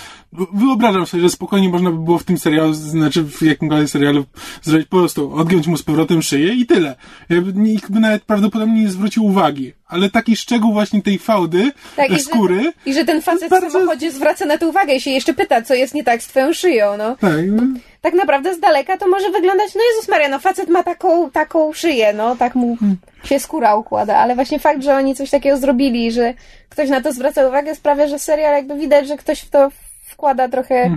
Wyobrażam sobie, że spokojnie można by było w tym serialu, znaczy w jakimkolwiek serialu zrobić po prostu, odgiąć mu z powrotem szyję i tyle. Jakby Nikt by nawet prawdopodobnie nie zwrócił uwagi. Ale taki szczegół właśnie tej fałdy, Tak, i e, że- skóry, I że ten facet Bardzo- w samochodzie zwraca na to uwagę i się jeszcze pyta, co jest nie tak z twoją szyją, no. tak, no, Tak naprawdę z daleka to może wyglądać, no Jezus Maria, no facet ma taką, taką szyję, no, tak mu się skóra układa, ale właśnie fakt, że oni coś takiego zrobili, że ktoś na to zwraca uwagę sprawia, że serial jakby widać, że ktoś w to wkłada trochę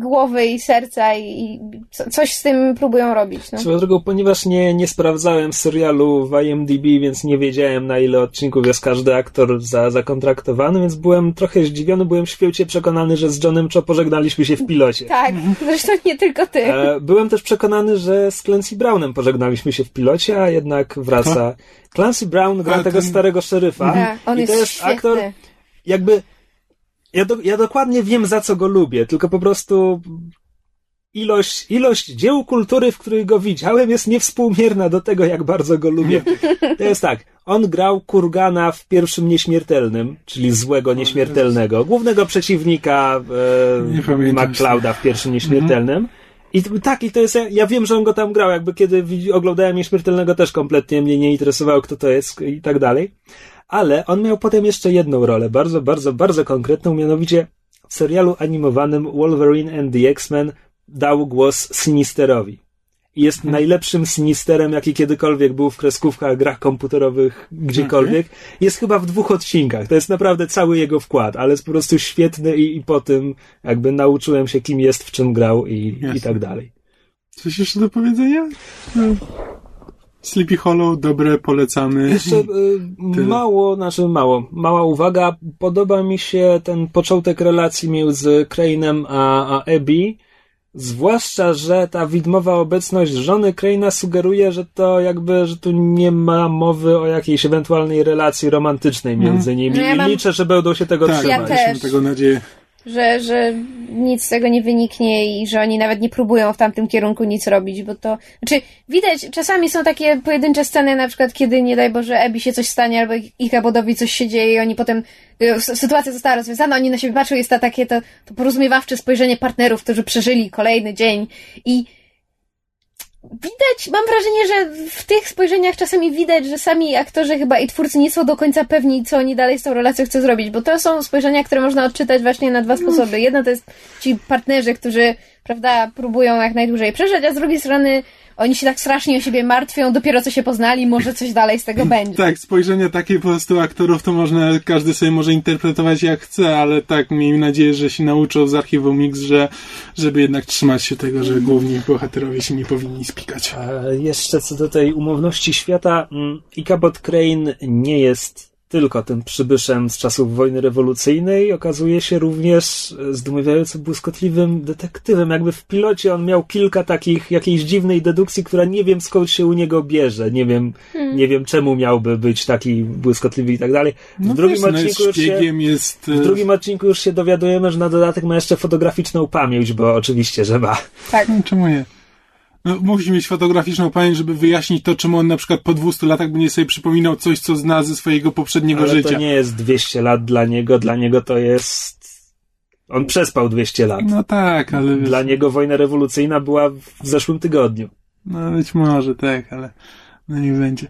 głowy i serca i, i co, coś z tym próbują robić, no. Swoją drogą, ponieważ nie, nie sprawdzałem serialu w IMDb, więc nie wiedziałem na ile odcinków jest każdy aktor za, zakontraktowany, więc byłem trochę zdziwiony, byłem święcie przekonany, że z Johnem Cho pożegnaliśmy się w pilocie. Tak, zresztą nie tylko ty. E, byłem też przekonany, że z Clancy Brownem pożegnaliśmy się w pilocie, a jednak wraca. Clancy Brown gra A, tego ten- starego szeryfa. Tak, on I jest, to jest świetny. aktor, jakby ja, do, ja dokładnie wiem, za co go lubię, tylko po prostu ilość, ilość dzieł kultury, w których go widziałem, jest niewspółmierna do tego, jak bardzo go lubię. To jest tak, on grał Kurgana w pierwszym Nieśmiertelnym, czyli złego Nieśmiertelnego, głównego przeciwnika e, McClouda w pierwszym Nieśmiertelnym. I tak, i to jest, ja wiem, że on go tam grał, jakby kiedy oglądałem Nieśmiertelnego też kompletnie mnie nie interesowało, kto to jest i tak dalej. Ale on miał potem jeszcze jedną rolę, bardzo, bardzo, bardzo konkretną, mianowicie w serialu animowanym Wolverine and the X-Men dał głos Sinisterowi. Jest najlepszym Sinisterem, jaki kiedykolwiek był w kreskówkach, grach komputerowych, gdziekolwiek. Jest chyba w dwóch odcinkach. To jest naprawdę cały jego wkład, ale jest po prostu świetny i, i po tym jakby nauczyłem się, kim jest, w czym grał i, i tak dalej. coś jeszcze do powiedzenia? No. Sleepy Hollow, dobre, polecamy. Jeszcze y, mało, znaczy mało, mała uwaga. Podoba mi się ten początek relacji między Crane'em a, a Abby. Zwłaszcza, że ta widmowa obecność żony Crane'a sugeruje, że to jakby, że tu nie ma mowy o jakiejś ewentualnej relacji romantycznej między nimi. No ja I mam- liczę, że będą się tego tak, Ja trzymać. też. mam tego nadzieję. Że, że nic z tego nie wyniknie i że oni nawet nie próbują w tamtym kierunku nic robić, bo to, znaczy widać, czasami są takie pojedyncze sceny, na przykład kiedy, nie daj Boże, Ebi się coś stanie albo ich- Abodowi coś się dzieje i oni potem, y, sytuacja została rozwiązana, oni na siebie patrzą, jest to takie to, to porozumiewawcze spojrzenie partnerów, którzy przeżyli kolejny dzień i widać, mam wrażenie, że w tych spojrzeniach czasami widać, że sami aktorzy chyba i twórcy nie są do końca pewni, co oni dalej z tą relacją chcą zrobić, bo to są spojrzenia, które można odczytać właśnie na dwa sposoby. Jedno to jest ci partnerzy, którzy, prawda, próbują jak najdłużej przeżyć, a z drugiej strony oni się tak strasznie o siebie martwią, dopiero co się poznali, może coś dalej z tego będzie. Tak, spojrzenia takie po prostu aktorów to można, każdy sobie może interpretować jak chce, ale tak, miejmy nadzieję, że się nauczą z archiwum Mix, że, żeby jednak trzymać się tego, że główni bohaterowie się nie powinni spikać. A jeszcze co do tej umowności świata, mm, Ichabod Crane nie jest tylko tym przybyszem z czasów wojny rewolucyjnej, okazuje się również zdumiewająco błyskotliwym detektywem. Jakby w pilocie on miał kilka takich jakiejś dziwnej dedukcji, która nie wiem skąd się u niego bierze. Nie wiem, hmm. nie wiem czemu miałby być taki błyskotliwy i tak dalej. W no drugim wiesz, odcinku już się, jest... w drugim odcinku już się dowiadujemy, że na dodatek ma jeszcze fotograficzną pamięć, bo oczywiście, że ma. Tak. No, czemu nie? No, musi mieć fotograficzną pamięć, żeby wyjaśnić to, czemu on na przykład po 200 latach będzie sobie przypominał coś, co zna ze swojego poprzedniego Ale życia. to nie jest 200 lat dla niego, dla niego to jest... On przespał 200 lat. No tak, ale... Wiesz, Dla niego wojna rewolucyjna była w zeszłym tygodniu. No być może, tak, ale no nie będzie.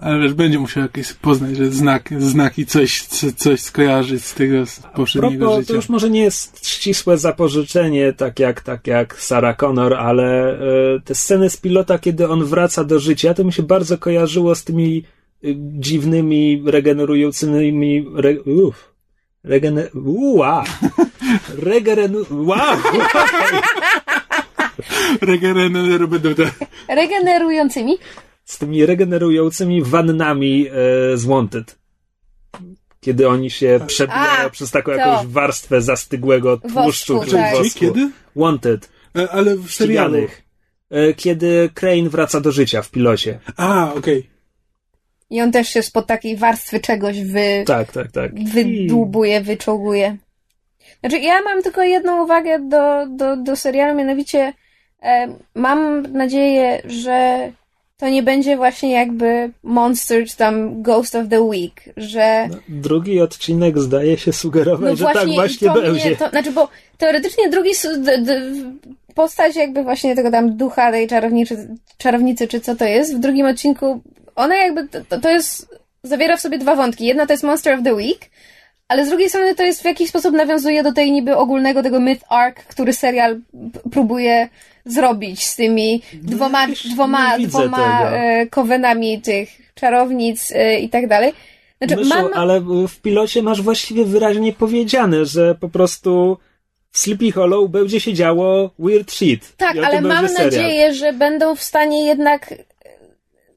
Ale wiesz, będzie musiał jakieś poznać, że znak, znaki coś, coś skojarzyć z tego z poprzedniego propos, życia. To już może nie jest ścisłe zapożyczenie, tak jak, tak jak Sarah Connor, ale e, te sceny z pilota, kiedy on wraca do życia, to mi się bardzo kojarzyło z tymi y, dziwnymi, regenerującymi... Re, uff, regener... Ua! Regenenu... Wow! Regenerującymi? Z tymi regenerującymi wannami e, z Wanted. Kiedy oni się przebijają A, przez taką to. jakąś warstwę zastygłego tłuszczu Wosku, czy tak. wosku. Kiedy? Wanted. E, ale w serialu. E, Kiedy Crane wraca do życia w pilocie. A, okej. I on też się spod takiej warstwy czegoś wy, Tak, tak, tak. wydłubuje, wyczołguje. Znaczy, ja mam tylko jedną uwagę do, do, do serialu, mianowicie e, mam nadzieję, że to nie będzie właśnie jakby Monster czy tam Ghost of the Week, że... No, drugi odcinek zdaje się sugerować, No że tak właśnie to będzie. Mnie, to, znaczy, bo teoretycznie drugi d, d, postać jakby właśnie tego tam ducha tej czarownicy, czarownicy, czy co to jest, w drugim odcinku ona jakby, to, to jest, zawiera w sobie dwa wątki. Jedna to jest Monster of the Week, ale z drugiej strony to jest w jakiś sposób nawiązuje do tej niby ogólnego tego myth arc, który serial próbuje zrobić z tymi dwoma, jakoś dwoma, widzę dwoma tego. e, kowenami tych czarownic e, i tak dalej. Znaczy, Myszu, mam, ale w pilocie masz właściwie wyraźnie powiedziane, że po prostu w Sleepy Hollow będzie się działo weird shit. Tak, ale mam serial. nadzieję, że będą w stanie jednak e,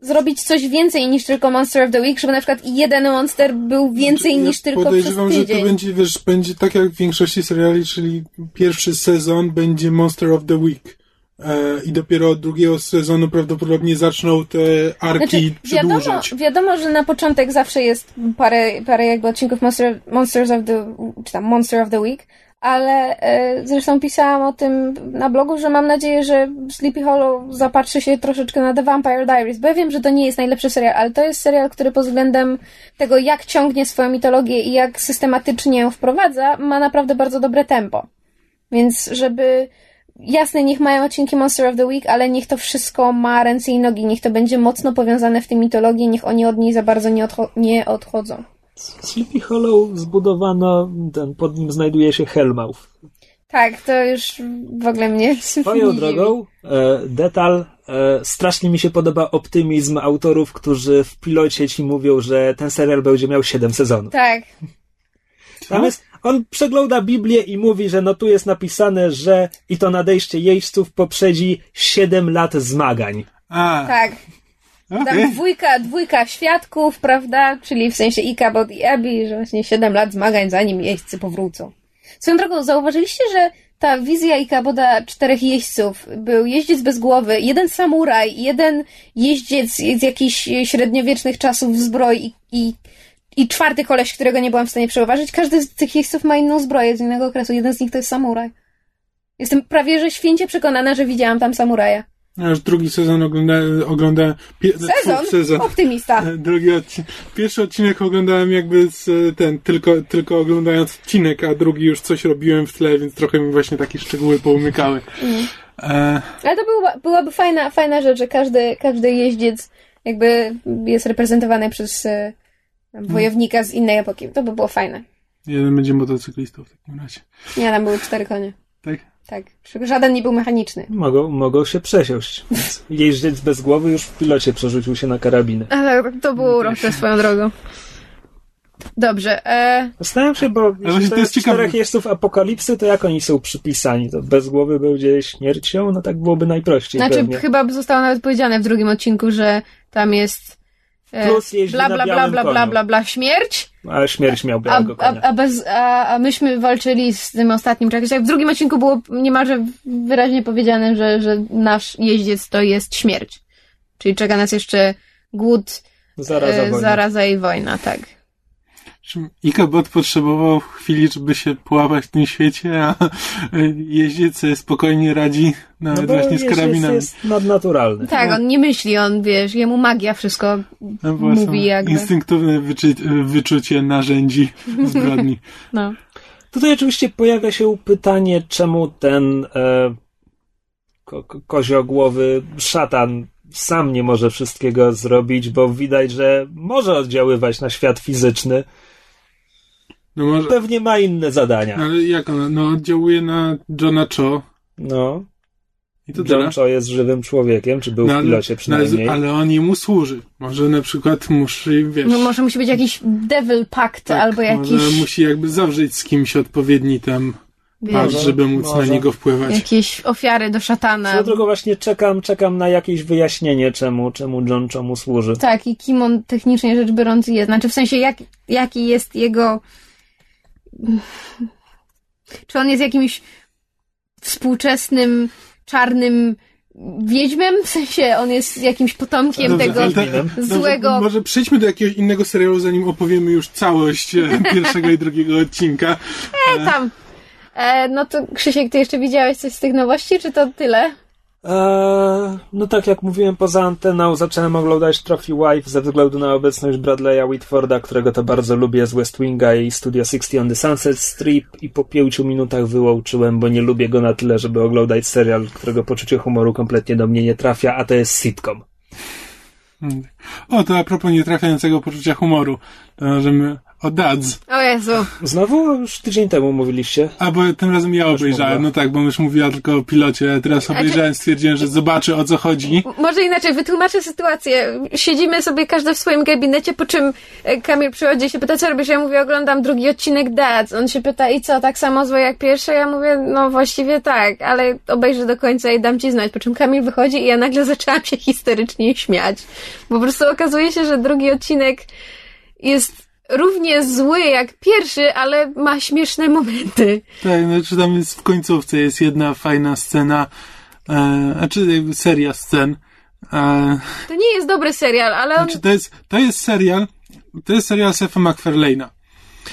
zrobić coś więcej niż tylko Monster of the Week, żeby na przykład jeden monster był więcej Ja niż tylko przez Podejrzewam, że tydzień. to będzie, wiesz, będzie tak jak w większości seriali, czyli pierwszy sezon będzie Monster of the Week. E, I dopiero od drugiego sezonu prawdopodobnie zaczną te arki Znaczy, wiadomo, przedłużać. wiadomo, że na początek zawsze jest parę, parę jakby odcinków Monster, Monsters of the, czy tam Monster of the Week, ale e, zresztą pisałam o tym na blogu, że mam nadzieję, że Sleepy Hollow zapatrzy się troszeczkę na The Vampire Diaries, bo ja wiem, że to nie jest najlepszy serial, ale to jest serial, który pod względem tego, jak ciągnie swoją mitologię i jak systematycznie ją wprowadza, ma naprawdę bardzo dobre tempo. Więc żeby jasne, niech mają odcinki Monster of the Week, ale niech to wszystko ma ręce i nogi, niech to będzie mocno powiązane w tej mitologii, niech oni od niej za bardzo nie, odcho- nie odchodzą. Sleepy Hollow zbudowano, ten, pod nim znajduje się Hellmouth. Tak, to już w ogóle mnie Swoją drogą, e, detal, e, strasznie mi się podoba optymizm autorów, którzy w pilocie ci mówią, że ten serial będzie miał 7 sezonów. Tak, Tam jest, on przegląda Biblię i mówi, że no tu jest napisane, że i to nadejście jeźdźców poprzedzi 7 lat zmagań. A, tak. Tam dwójka, dwójka świadków, prawda? Czyli w sensie Ikabod i Abby, że właśnie 7 lat zmagań, zanim jeźdźcy powrócą. Swoją drogą, zauważyliście, że ta wizja Ikaboda czterech jeźdźców był jeździec bez głowy, jeden samuraj, jeden jeździec z jakichś średniowiecznych czasów w zbroi i, i, i czwarty koleś, którego nie byłam w stanie przeważyć. Każdy z tych jeźdźców ma inną zbroję z innego okresu. Jeden z nich to jest samuraj. Jestem prawie, że święcie przekonana, że widziałam tam samuraja. Ja już drugi sezon oglądałem, oglądałem pie, Sezon? sezon. Optymista. E, Drugi odcinek. Pierwszy odcinek oglądałem jakby z e, ten, tylko, tylko oglądając odcinek, a drugi już coś robiłem w tle, więc trochę mi właśnie takie szczegóły poumykały. E, Ale to była, byłaby fajna, fajna rzecz, że każdy, każdy jeździec jakby jest reprezentowany przez e, wojownika z innej epoki. To by było fajne. jeden będzie motocyklistą w takim razie. Nie, tam były cztery konie. Tak? Tak. Żaden nie był mechaniczny. Mogą, mogą się przesiąść. Więc Jeździec bez głowy już w pilocie przerzucił się na karabinę. Ale to było urocze swoją drogą. Dobrze. E, Zastanawiam się, bo jeśli to to jest czterech jeźdźców apokalipsy, to jak oni są przypisani? To bez głowy będzie śmiercią? No tak byłoby najprościej znaczy, pewnie. chyba zostało nawet powiedziane w drugim odcinku, że tam jest Plus jeździ bla na bla bla białym bla bla koniu. bla bla śmierć, Ale śmierć miał a, białego a, konia. a, bez, a, a myśmy walczyli z tym ostatnim czegoś. W drugim odcinku było niemalże wyraźnie powiedziane, że, że nasz jeździec to jest śmierć. Czyli czeka nas jeszcze głód, Zaraza e, zaraza i wojna, tak. Ikabot potrzebował chwili, żeby się połapać w tym świecie, a jeździec sobie spokojnie radzi nawet No bo właśnie z karabinami. jest nadnaturalny. Tak, on nie myśli, on wiesz, jemu magia wszystko No mówi jakby. Instynktowne wyczu- wyczucie narzędzi zbrodni. No. Tutaj oczywiście pojawia się pytanie, czemu ten e, ko- koziogłowy szatan sam nie może wszystkiego zrobić, bo widać, że może oddziaływać na świat fizyczny. No może, Pewnie ma inne zadania. ale jak ona? No oddziałuje na Johna Cho No, i to John. Cho jest żywym człowiekiem, czy był No, w pilocie przynajmniej. no, ale on jemu służy. Może na przykład musi, wiesz... no może musi być jakiś devil pact tak, albo jakiś, Może musi jakby zawrzeć z kimś odpowiedni tam wiesz, żeby móc może. na niego wpływać. jakieś ofiary do szatana. Swoją drogą właśnie czekam, czekam na jakieś wyjaśnienie, czemu, czemu John Cho mu służy. Tak, i kim on technicznie rzecz biorąc jest. Znaczy w sensie, jak, jaki jest jego. Czy on jest jakimś współczesnym, czarnym wiedźmem? W sensie, on jest jakimś potomkiem Dobrze, tego ale złego. Dobrze, może przejdźmy do jakiegoś innego serialu, zanim opowiemy już całość e, pierwszego i drugiego odcinka. E, tam. E, no to Krzysiek, ty jeszcze widziałeś coś z tych nowości, czy to tyle? Eee, no tak jak mówiłem poza anteną, zacząłem oglądać Trophy Wife ze względu na obecność Bradley'a Whitforda, którego to bardzo lubię z West Winga i Studio 60 on the Sunset Strip i po pięciu minutach wyłączyłem, bo nie lubię go na tyle, żeby oglądać serial, którego poczucie humoru kompletnie do mnie nie trafia, a to jest sitcom. O, to a propos nietrafiającego poczucia humoru, to możemy o Dads. O Jezu. Znowu już tydzień temu mówiliście. A, bo tym razem ja obejrzałem, no tak, bo już mówiła tylko o pilocie, a teraz obejrzałem, stwierdziłem, że zobaczę o co chodzi. Może inaczej, wytłumaczę sytuację. Siedzimy sobie każdy w swoim gabinecie, po czym e, Kamil przychodzi i się pyta, co robisz? Ja mówię, oglądam drugi odcinek Dads. On się pyta, i co, tak samo złe jak pierwszy? Ja mówię, no właściwie tak, ale obejrzę do końca i dam ci znać. Po czym Kamil wychodzi i ja nagle zaczęłam się histerycznie śmiać. Bo po prostu okazuje się, że drugi odcinek jest równie zły jak pierwszy, ale ma śmieszne momenty. Tak, znaczy tam jest w końcówce jest jedna fajna scena, e, znaczy seria scen. E, To nie jest dobry serial, ale on... znaczy to jest, to jest serial, to jest serial Sefa MacFarlane'a.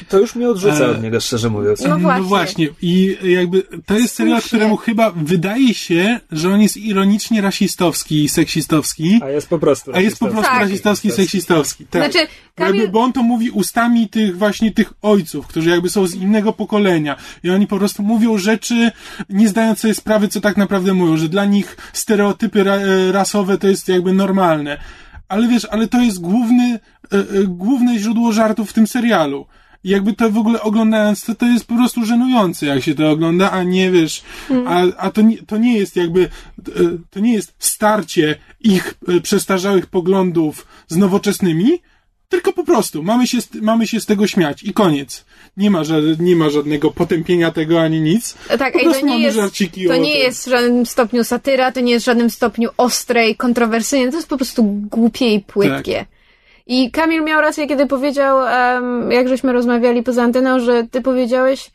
To już mnie odrzuca Eee. od niego, szczerze mówiąc. No właśnie. I jakby to jest serial, Słusznie. któremu chyba wydaje się, że on jest ironicznie rasistowski i seksistowski, A jest po prostu a jest po prostu Tak. rasistowski i seksistowski. Tak. Znaczy, Jakby, Kamil... bo on to mówi ustami tych właśnie tych ojców, którzy jakby są z innego pokolenia i oni po prostu mówią rzeczy, nie zdając sobie sprawy, co tak naprawdę mówią, że dla nich stereotypy ra e, rasowe to jest jakby normalne. Ale wiesz, ale to jest główny, e, e, główne źródło żartów w tym serialu. I jakby to w ogóle oglądając, to, to jest po prostu żenujące, jak się to ogląda, a nie wiesz, a, a to, nie, to nie jest jakby, e, to nie jest starcie ich e, przestarzałych poglądów z nowoczesnymi, tylko po prostu mamy się, z- mamy się z tego śmiać i koniec. Nie ma, nie ma żadnego potępienia tego ani nic. Tak, po to nie jest, to nie tym. jest w żadnym stopniu satyra, to nie jest w żadnym stopniu ostre i kontrowersyjne, to jest po prostu głupie i płytkie. Tak. I Kamil miał rację, kiedy powiedział, em, jak żeśmy rozmawiali poza anteną, że ty powiedziałeś,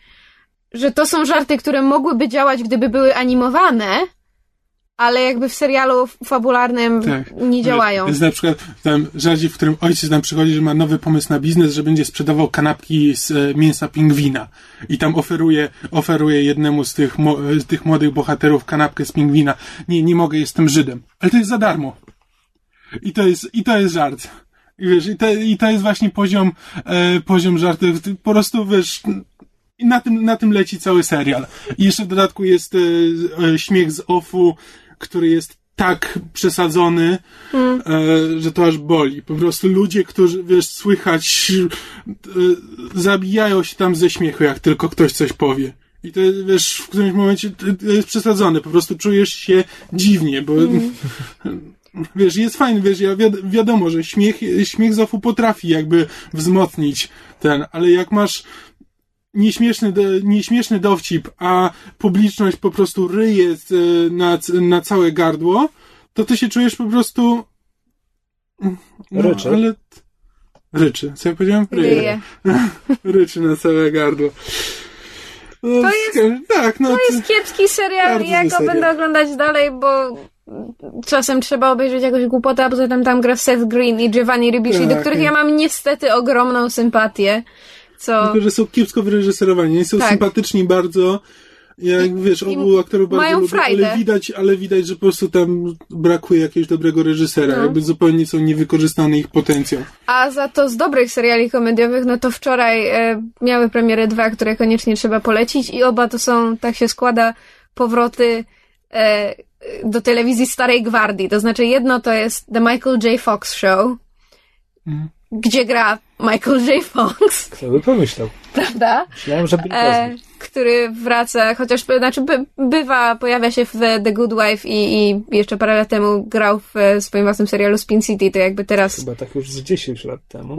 że to są żarty, które mogłyby działać, gdyby były animowane, ale jakby w serialu fabularnym Tak. nie działają. Jest na przykład tam żarcie, w którym ojciec nam przychodzi, że ma nowy pomysł na biznes, że będzie sprzedawał kanapki z e, mięsa pingwina. I tam oferuje, oferuje jednemu z tych, mo, e, z tych młodych bohaterów kanapkę z pingwina. Nie, nie mogę, jestem Żydem. Ale to jest za darmo. I to jest, i to jest żart. I wiesz, i to, i to jest właśnie poziom, e, poziom żartów. Po prostu, wiesz, i na tym, na tym leci cały serial. I jeszcze w dodatku jest e, e, śmiech z offu, który jest tak przesadzony, e, że to aż boli. Po prostu ludzie, którzy, wiesz, słychać, e, zabijają się tam ze śmiechu, jak tylko ktoś coś powie. I to, wiesz, w którymś momencie to jest przesadzone. Po prostu czujesz się dziwnie, bo wiesz, jest fajny, wiesz, ja wiad- wiadomo, że śmiech, śmiech z offu potrafi jakby wzmocnić ten, ale jak masz nieśmieszny, nieśmieszny dowcip, a publiczność po prostu ryje e, na, na całe gardło, to ty się czujesz po prostu No, Ryczy. ale... Ryczy. Co ja powiedziałem? Ryje. Ryczy na całe gardło. No, To jest- Tak, no... To jest kiepski serial, Bardzo ja go serial. będę oglądać dalej, bo czasem trzeba obejrzeć jakąś głupotę, a poza tym tam gra Seth Green i Giovanni Ribisi, Tak. do których ja mam niestety ogromną sympatię, co... Tylko, że są kiepsko wyreżyserowani. Oni są Tak. sympatyczni bardzo. Jak wiesz, i obu aktorów bardzo mają lubię, ale widać, ale widać, że po prostu tam brakuje jakiegoś dobrego reżysera. No. Jakby zupełnie są niewykorzystany ich potencjał. A za to z dobrych seriali komediowych, no to wczoraj e, miały premierę dwa, które koniecznie trzeba polecić i oba to są, tak się składa, powroty e, do telewizji starej gwardii. To znaczy jedno to jest The Michael J. Fox Show, Mhm. gdzie gra Michael J. Fox, Kto by pomyślał? prawda? Myślałem, że Bill E, który wraca, chociaż znaczy by, bywa, pojawia się w The, Good Wife i, i jeszcze parę lat temu grał w e, swoim własnym serialu Spin City, to jakby teraz Chyba tak już z 10 lat temu.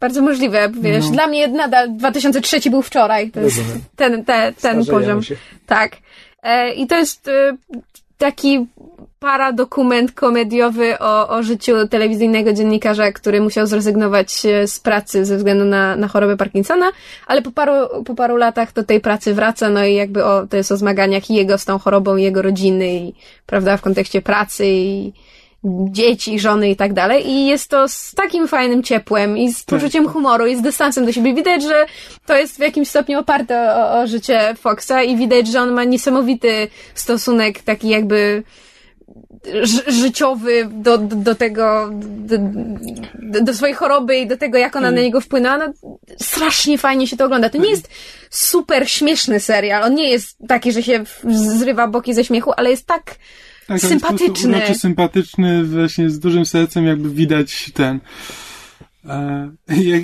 bardzo możliwe, wiesz, No. dla mnie nadal 2003 był wczoraj, to jest ten, te, ten Starzejemy poziom. się. Tak. E, I to jest e, taki paradokument komediowy o, o życiu telewizyjnego dziennikarza, który musiał zrezygnować e, z pracy ze względu na, na chorobę Parkinsona, ale po paru, po paru latach do tej pracy wraca, no i jakby o, to jest o zmaganiach jego z tą chorobą, jego rodziny, i prawda, w kontekście pracy i dzieci, żony i tak dalej. I jest to z takim fajnym ciepłem i z poczuciem humoru i z dystansem do siebie. Widać, że to jest w jakimś stopniu oparte o, o życie Foxa i widać, że on ma niesamowity stosunek taki jakby ży- życiowy do, do, do tego, do, do, swojej choroby i do tego, jak ona na niego wpłynęła. No, strasznie fajnie się to ogląda. To nie jest super śmieszny serial. On nie jest taki, że się zrywa boki ze śmiechu, ale jest tak Tak, sympatyczny. uroczy, sympatyczny, właśnie z dużym sercem, jakby widać ten. E, jak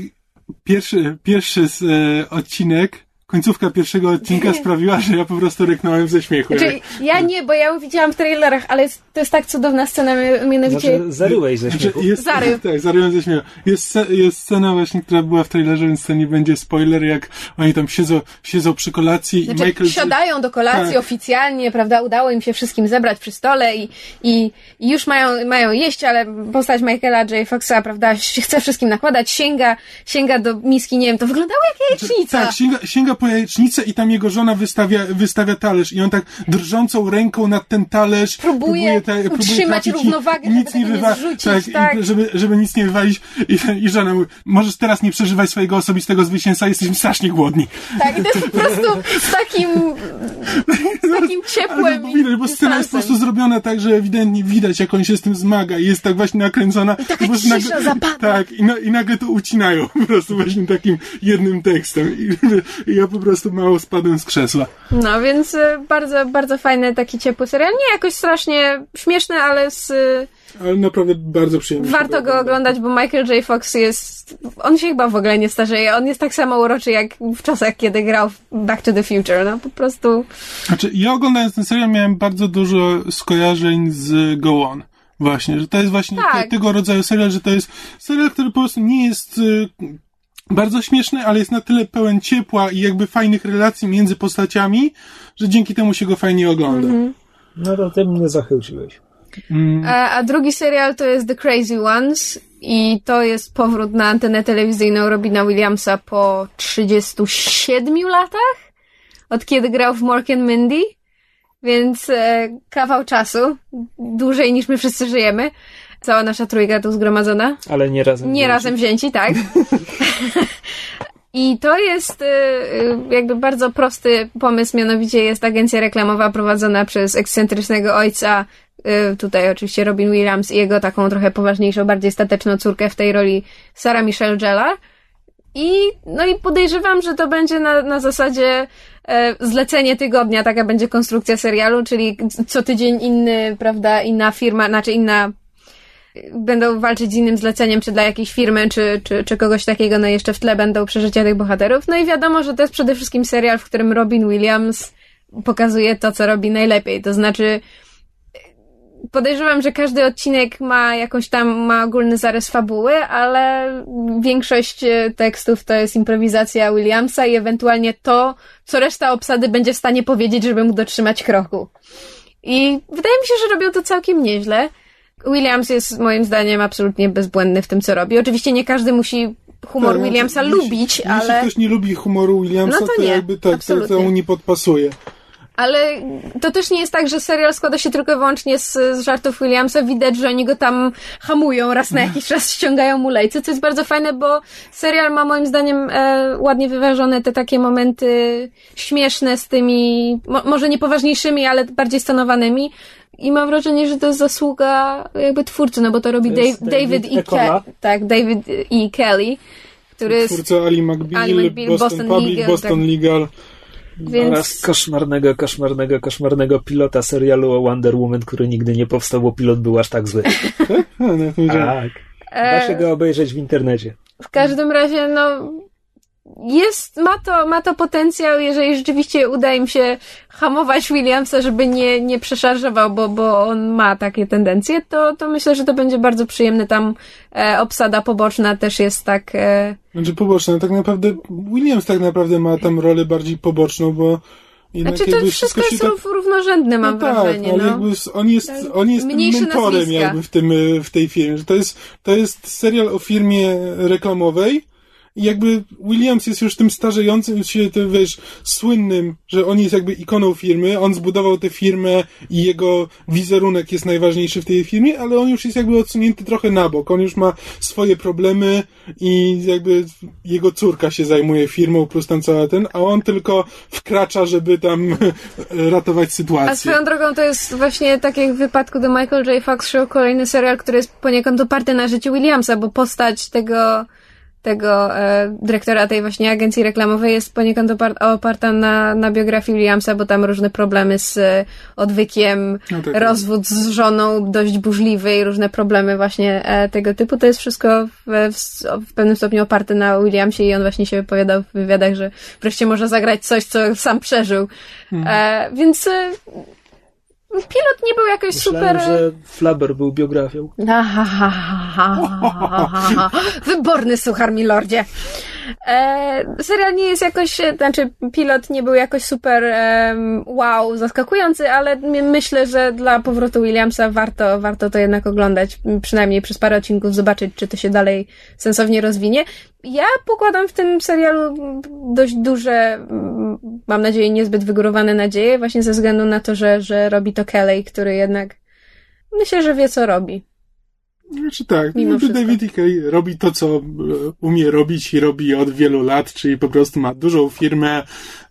pierwszy, pierwszy z, e, odcinek, końcówka pierwszego odcinka sprawiła, że ja po prostu ryknąłem ze śmiechu. Znaczy, ja nie, bo ja ją widziałam w trailerach, ale jest, to jest tak cudowna scena, mi- mianowicie... Znaczy, zaryłeś ze Znaczy, śmiechu. jest, Zarył. Tak, zaryłem ze śmiechu. Jest, jest scena właśnie, która była w trailerze, więc to nie będzie spoiler, jak oni tam siedzą, siedzą przy kolacji Znaczy, i Michael... siadają do kolacji Tak. oficjalnie, prawda, udało im się wszystkim zebrać przy stole i, i, i już mają, mają jeść, ale postać Michaela J. Foxa, prawda, chce wszystkim nakładać, sięga, sięga do miski, nie wiem, to wyglądało jak jajecznica. Tak, sięga, sięga po jajecznicę i tam jego żona wystawia, wystawia talerz i on tak drżącą ręką nad ten talerz Próbuje utrzymać trafić i równowagę, nic nie wywa- zrzucić, tak, tak. I, żeby, żeby nic nie wywalić i, i żona mówi, możesz teraz nie przeżywać swojego osobistego zwycięstwa, jesteśmy strasznie głodni. Tak, i to jest po prostu z takim, z takim Ale ciepłem bo i widać, bo scena jest po prostu zrobiona tak, że ewidentnie widać, jak on się z tym zmaga i jest tak właśnie nakręcona. I taka cisza zapada. Tak, i, na, i nagle to ucinają po prostu właśnie takim jednym tekstem. I, i ja po prostu mało spadłem z krzesła. No, więc e, bardzo, bardzo fajny taki ciepły serial. Nie jakoś strasznie śmieszny, ale z, e, Ale naprawdę bardzo przyjemnie. się warto to go oglądać, bo Michael J. Fox jest, on się chyba w ogóle nie starzeje. On jest tak samo uroczy jak w czasach, kiedy grał w Back to the Future. No, po prostu Znaczy, ja oglądając ten serial miałem bardzo dużo skojarzeń z Go On. Właśnie, że to jest właśnie Tak. te, tego rodzaju serial, że to jest serial, który po prostu nie jest y, bardzo śmieszny, ale jest na tyle pełen ciepła i jakby fajnych relacji między postaciami, że dzięki temu się go fajnie ogląda. No to ty mnie zachęciłeś. Mm. A, a drugi serial to jest The Crazy Ones i to jest powrót na antenę telewizyjną Robina Williamsa po 37 latach, od kiedy grał w Mork and Mindy, więc e, kawał czasu, dłużej niż my wszyscy żyjemy. Cała nasza trójka tu zgromadzona. Ale nie razem. Nie wzięci. razem wzięci, tak. I to jest y, y, jakby bardzo prosty pomysł, mianowicie jest agencja reklamowa prowadzona przez ekscentrycznego ojca, y, tutaj oczywiście Robin Williams i jego taką trochę poważniejszą, bardziej stateczną córkę w tej roli Sarah Michelle Gellar. I, no i podejrzewam, że to będzie na, na zasadzie e, zlecenie tygodnia, taka będzie konstrukcja serialu, czyli co tydzień inny, prawda, inna firma, znaczy inna będą walczyć z innym zleceniem, czy dla jakiejś firmy, czy, czy, czy kogoś takiego, no jeszcze w tle będą przeżycia tych bohaterów. No i wiadomo, że to jest przede wszystkim serial, w którym Robin Williams pokazuje to, co robi najlepiej. To znaczy, podejrzewam, że każdy odcinek ma jakąś tam, ma ogólny zarys fabuły, ale większość e, tekstów to jest improwizacja Williamsa i ewentualnie to, co reszta obsady będzie w stanie powiedzieć, żeby mu dotrzymać kroku. I wydaje mi się, że robią to całkiem nieźle. Williams jest moim zdaniem absolutnie bezbłędny w tym, co robi. Oczywiście nie każdy musi humor Tak, Williamsa jeśli- lubić, Jeśli ale, ktoś nie lubi humoru Williamsa, No to to, nie, jakby tak, to, to mu nie podpasuje. ale to też nie jest tak, że serial składa się tylko i wyłącznie z, z żartów Williamsa. Widać, że oni go tam hamują, raz na jakiś czas ściągają mu lejce, co jest bardzo fajne, bo serial ma moim zdaniem e, ładnie wyważone te takie momenty śmieszne z tymi, mo, może niepoważniejszymi, ale bardziej stonowanymi. I mam wrażenie, że to jest zasługa jakby twórcy, no bo to robi To Dave, David David, E. Eckola. Ke- tak, David E. Kelly, który jest, Twórca Ali McBeal, Ali McBeal, Boston, Boston Public, Legal, Boston tak. Legal. więc... Oraz koszmarnego, koszmarnego, koszmarnego pilota serialu o Wonder Woman, który nigdy nie powstał, bo pilot był aż tak zły. Tak? No, powiedziałem. Tak. Da się E, go obejrzeć w internecie. W każdym razie, no, jest, ma to, ma to potencjał, jeżeli rzeczywiście uda im się hamować Williamsa, żeby nie, nie przeszarżował, bo, bo on ma takie tendencje, to, to myślę, że to będzie bardzo przyjemne. Tam e, obsada poboczna też jest tak, e, Znaczy poboczne, tak naprawdę Williams tak naprawdę ma tam rolę bardziej poboczną, bo jednak znaczy to jakby wszystko jest tak... rów- równorzędne, mam no tak, wrażenie, ale no. jakby s- on jest, on jest mentorem nazwiska. jakby w tym, y, w tej firmie. Że to jest, to jest serial o firmie reklamowej jakby Williams jest już tym starzejącym się, tym, wiesz, słynnym, że on jest jakby ikoną firmy, on zbudował tę firmę i jego wizerunek jest najważniejszy w tej firmie, ale on już jest jakby odsunięty trochę na bok. On już ma swoje problemy i jakby jego córka się zajmuje firmą plus tam cała ten, a on tylko wkracza, żeby tam ratować A sytuację. swoją drogą to jest właśnie tak jak w wypadku The Michael J. Fox Show, kolejny serial, który jest poniekąd oparty na życiu Williamsa, bo postać tego, tego e, dyrektora tej właśnie agencji reklamowej jest poniekąd opar- oparta na, na biografii Williamsa, bo tam różne problemy z e, odwykiem, No tak. rozwód z żoną dość burzliwy i różne problemy właśnie e, tego typu. To jest wszystko w, w, w pewnym stopniu oparte na Williamsie i on właśnie się wypowiadał w wywiadach, że wreszcie może zagrać coś, co sam przeżył. E, więc e, pilot nie był jakoś Myślałem, super... że Flubber był biografią. Wyborny suchar, milordzie. E, serial nie jest jakoś, e, znaczy pilot nie był jakoś super em, wow, zaskakujący, ale my- myślę, że dla powrotu Williamsa warto, warto to jednak oglądać, przynajmniej przez parę odcinków, zobaczyć, czy to się dalej sensownie rozwinie. Ja pokładam w tym serialu dość duże, mam nadzieję, niezbyt wygórowane nadzieje, właśnie ze względu na to, że, że robi to Kelly, który jednak myślę, że wie, co robi. Znaczy tak, Mimo jakby wszystko. David Icke robi to, co e, umie robić i robi od wielu lat, czyli po prostu ma dużą firmę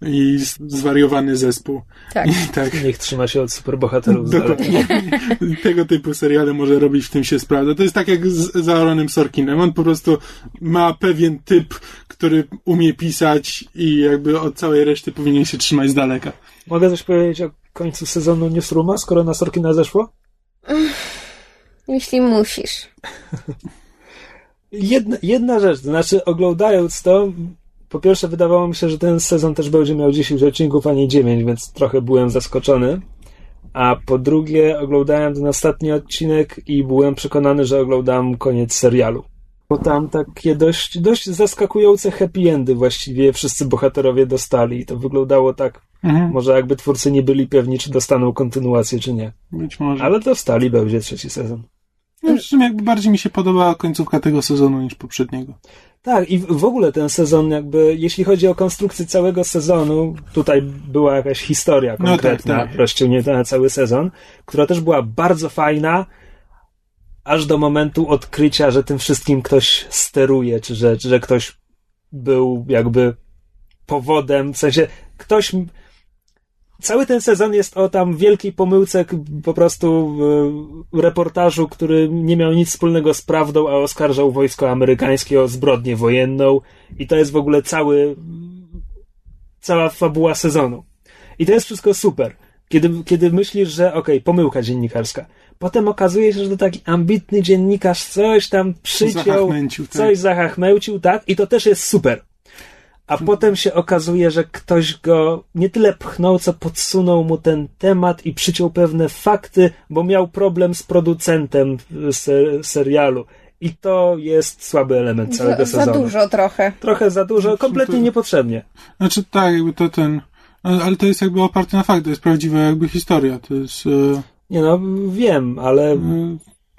i zwariowany zespół. Tak. I tak. Niech trzyma się od superbohaterów. Dokładnie. Tego typu seriale może robić, w tym się sprawdza. To jest tak jak z z Aaronem Sorkinem. On po prostu ma pewien typ, który umie pisać i jakby od całej reszty powinien się trzymać z daleka. Mogę coś powiedzieć o końcu sezonu Newsrooma, skoro na Sorkina zeszło? Jeśli musisz. Jedna, jedna rzecz, to znaczy oglądając to, po pierwsze wydawało mi się, że ten sezon też będzie miał 10 odcinków, a nie 9, więc trochę byłem zaskoczony. A po drugie oglądałem ten ostatni odcinek i byłem przekonany, że oglądam koniec serialu. Bo tam takie dość, dość zaskakujące happy endy właściwie wszyscy bohaterowie dostali. I to wyglądało tak, Mhm. może jakby twórcy nie byli pewni, czy dostaną kontynuację, czy nie. Być może. Ale dostali, będzie trzeci sezon. No, przy czym jakby bardziej mi się podobała końcówka tego sezonu niż poprzedniego. Tak, i w ogóle ten sezon, jakby, jeśli chodzi o konstrukcję całego sezonu, tutaj była jakaś historia No konkretna, tak, tak. rozciągnięta na cały sezon, która też była bardzo fajna, aż do momentu odkrycia, że tym wszystkim ktoś steruje, czy że, czy że ktoś był jakby powodem, w sensie ktoś. Cały ten sezon jest o tam wielkiej pomyłce, po prostu w reportażu, który nie miał nic wspólnego z prawdą, a oskarżał wojsko amerykańskie o zbrodnię wojenną. I to jest w ogóle cały, cała fabuła sezonu. I to jest wszystko super. Kiedy, kiedy myślisz, że okej, pomyłka dziennikarska. Potem okazuje się, że to taki ambitny dziennikarz coś tam przyciął, tak. coś zachachmęcił, tak? I to też jest super. A potem się okazuje, że ktoś go nie tyle pchnął, co podsunął mu ten temat i przyciął pewne fakty, bo miał problem z producentem ser- serialu. I to jest słaby element całego Za, za sezonu. dużo trochę. Trochę za dużo, kompletnie to- niepotrzebnie. Znaczy tak, jakby to ten... Ale to jest jakby oparte na fakt, to jest prawdziwa jakby historia. To jest... E, Nie no, wiem, ale e,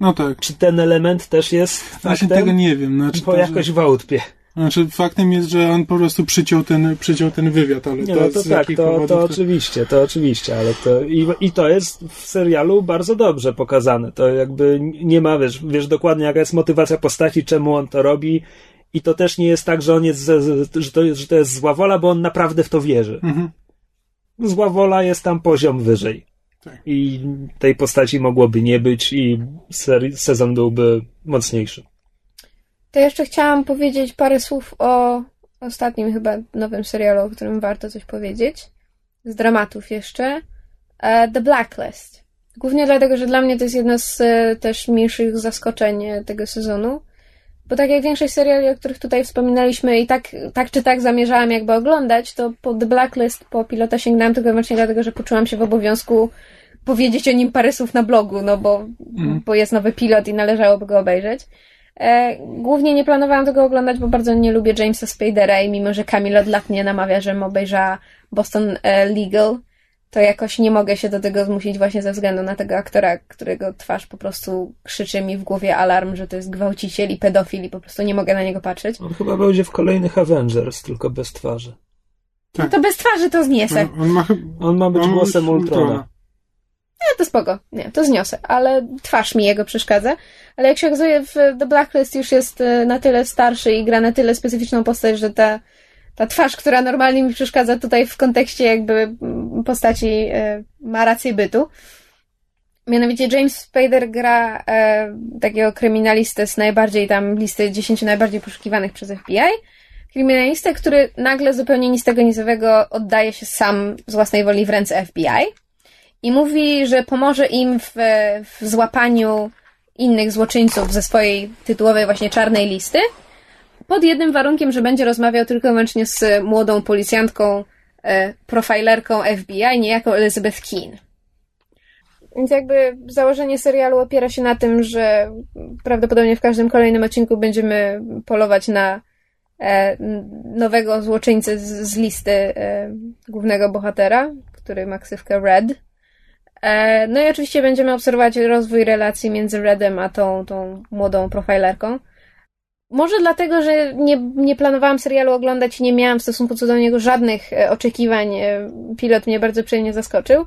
No tak. Czy ten element też jest Właśnie faktem? tego nie wiem. Znaczy, Bo to, jakoś wątpię. Znaczy, faktem jest, że on po prostu przyciął ten, przyciął ten wywiad, ale Nie, to no to z tak, to, powodów to oczywiście, to oczywiście, ale to i, i to jest w serialu bardzo dobrze pokazane. To jakby nie ma, wiesz, wiesz dokładnie jaka jest motywacja postaci, czemu on to robi i to też nie jest tak, że on jest, że to, jest- że to jest zła wola, bo on naprawdę w to wierzy. Mhm. Zła wola jest tam poziom wyżej. Tak. I tej postaci mogłoby nie być i seri- sezon byłby mocniejszy. To jeszcze chciałam powiedzieć parę słów o ostatnim chyba nowym serialu, o którym warto coś powiedzieć. Z dramatów jeszcze. E, The Blacklist. Głównie dlatego, że dla mnie to jest jedno z e, też mniejszych zaskoczeń e, tego sezonu. Bo tak jak większość seriali, o których tutaj wspominaliśmy i tak, tak czy tak zamierzałam jakby oglądać, to po The Blacklist, po pilota sięgnęłam tylko wyłącznie dlatego, że poczułam się w obowiązku powiedzieć o nim parę słów na blogu, no bo, bo jest nowy pilot i należałoby go obejrzeć. E, głównie nie planowałam tego oglądać, bo bardzo nie lubię Jamesa Spadera i mimo, że Kamil od lat mnie namawia, żebym obejrzała Boston e, Legal, to jakoś nie mogę się do tego zmusić właśnie ze względu na tego aktora, którego twarz po prostu krzyczy mi w głowie alarm, że to jest gwałciciel i pedofil i po prostu nie mogę na niego patrzeć. On chyba będzie w kolejnych Avengers, tylko bez twarzy. Tak. To bez twarzy to zniesę. On, on ma. On ma być on głosem Ultrona. Nie, to spoko. Nie, to zniosę, ale twarz mi jego przeszkadza. Ale jak się okazuje, w The Blacklist już jest e, na tyle starszy i gra na tyle specyficzną postać, że ta, ta twarz, która normalnie mi przeszkadza tutaj w kontekście jakby postaci e, ma rację bytu. Mianowicie James Spader gra e, takiego kryminalistę z najbardziej tam listy 10 najbardziej poszukiwanych przez FBI. Kryminalistę, który nagle zupełnie nic tego nicowego oddaje się sam z własnej woli w ręce FBI i mówi, że pomoże im w, w złapaniu innych złoczyńców ze swojej tytułowej właśnie czarnej listy, pod jednym warunkiem, że będzie rozmawiał tylko i wyłącznie z młodą policjantką, e, profilerką FBI, niejako Elizabeth Keane. Więc jakby założenie serialu opiera się na tym, że prawdopodobnie w każdym kolejnym odcinku będziemy polować na e, nowego złoczyńcę z, listy e, głównego bohatera, który ma ksywkę Red. E, No i oczywiście będziemy obserwować rozwój relacji między Redem a tą, tą młodą profilerką. Może dlatego, że nie, nie planowałam serialu oglądać i nie miałam w stosunku do niego żadnych e, oczekiwań. e, Pilot mnie bardzo przyjemnie zaskoczył.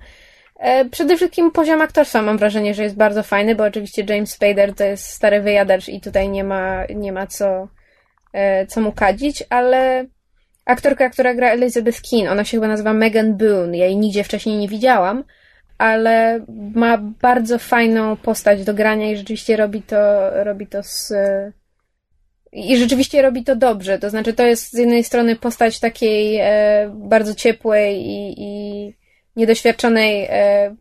Przede wszystkim poziom aktorstwa mam wrażenie, że jest bardzo fajny, bo oczywiście James Spader to jest stary wyjadacz i tutaj nie ma, nie ma co, co mu kadzić, ale aktorka, która gra Elizabeth Keane, ona się chyba nazywa Megan Boone, ja jej nigdzie wcześniej nie widziałam, ale ma bardzo fajną postać do grania i rzeczywiście robi to, robi to z. I rzeczywiście robi to dobrze. To znaczy, to jest z jednej strony postać takiej e, bardzo ciepłej i, i niedoświadczonej e,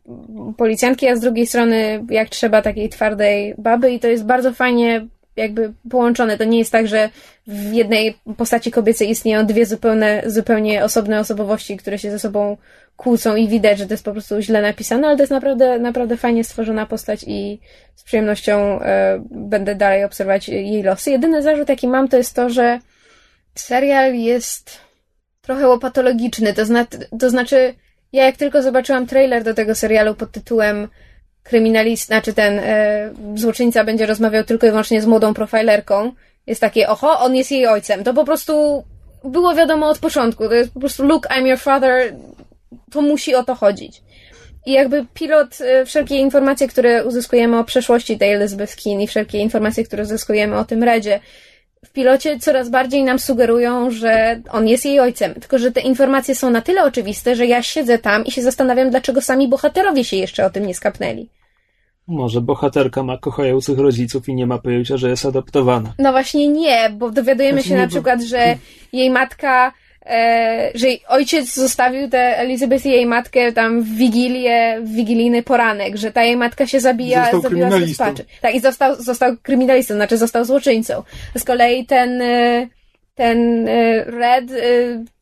policjantki, a z drugiej strony, jak trzeba, takiej twardej baby, i to jest bardzo fajnie jakby połączone. To nie jest tak, że w jednej postaci kobiecej istnieją dwie zupełne, zupełnie osobne osobowości, które się ze sobą kłócą i widać, że to jest po prostu źle napisane, ale to jest naprawdę, naprawdę fajnie stworzona postać i z przyjemnością e, będę dalej obserwować jej losy. Jedyny zarzut, jaki mam, to jest to, że serial jest trochę łopatologiczny. To, zna, to znaczy, ja jak tylko zobaczyłam trailer do tego serialu pod tytułem kryminalist, znaczy ten e, złoczyńca będzie rozmawiał tylko i wyłącznie z młodą profilerką, jest takie, oho, on jest jej ojcem. To po prostu było wiadomo od początku. To jest po prostu, look, I'm your father, to musi o to chodzić. I jakby pilot, e, wszelkie informacje, które uzyskujemy o przeszłości tej Elizabeth Keane i wszelkie informacje, które uzyskujemy o tym Redzie, w pilocie coraz bardziej nam sugerują, że on jest jej ojcem. Tylko, że te informacje są na tyle oczywiste, że ja siedzę tam i się zastanawiam, dlaczego sami bohaterowie się jeszcze o tym nie skapnęli. Może bohaterka ma kochających rodziców i nie ma pojęcia, że jest adoptowana. No właśnie nie, bo dowiadujemy Znaczy się na bo- przykład, że jej matka, e, że ojciec zostawił tę Elizabeth i jej matkę tam w wigilię, w wigilijny poranek, że ta jej matka się zabija, Został zabiła kryminalistą. spaczy. Tak, i został, został kryminalistą, znaczy został złoczyńcą. Z kolei ten, e, ten e, Red e, z-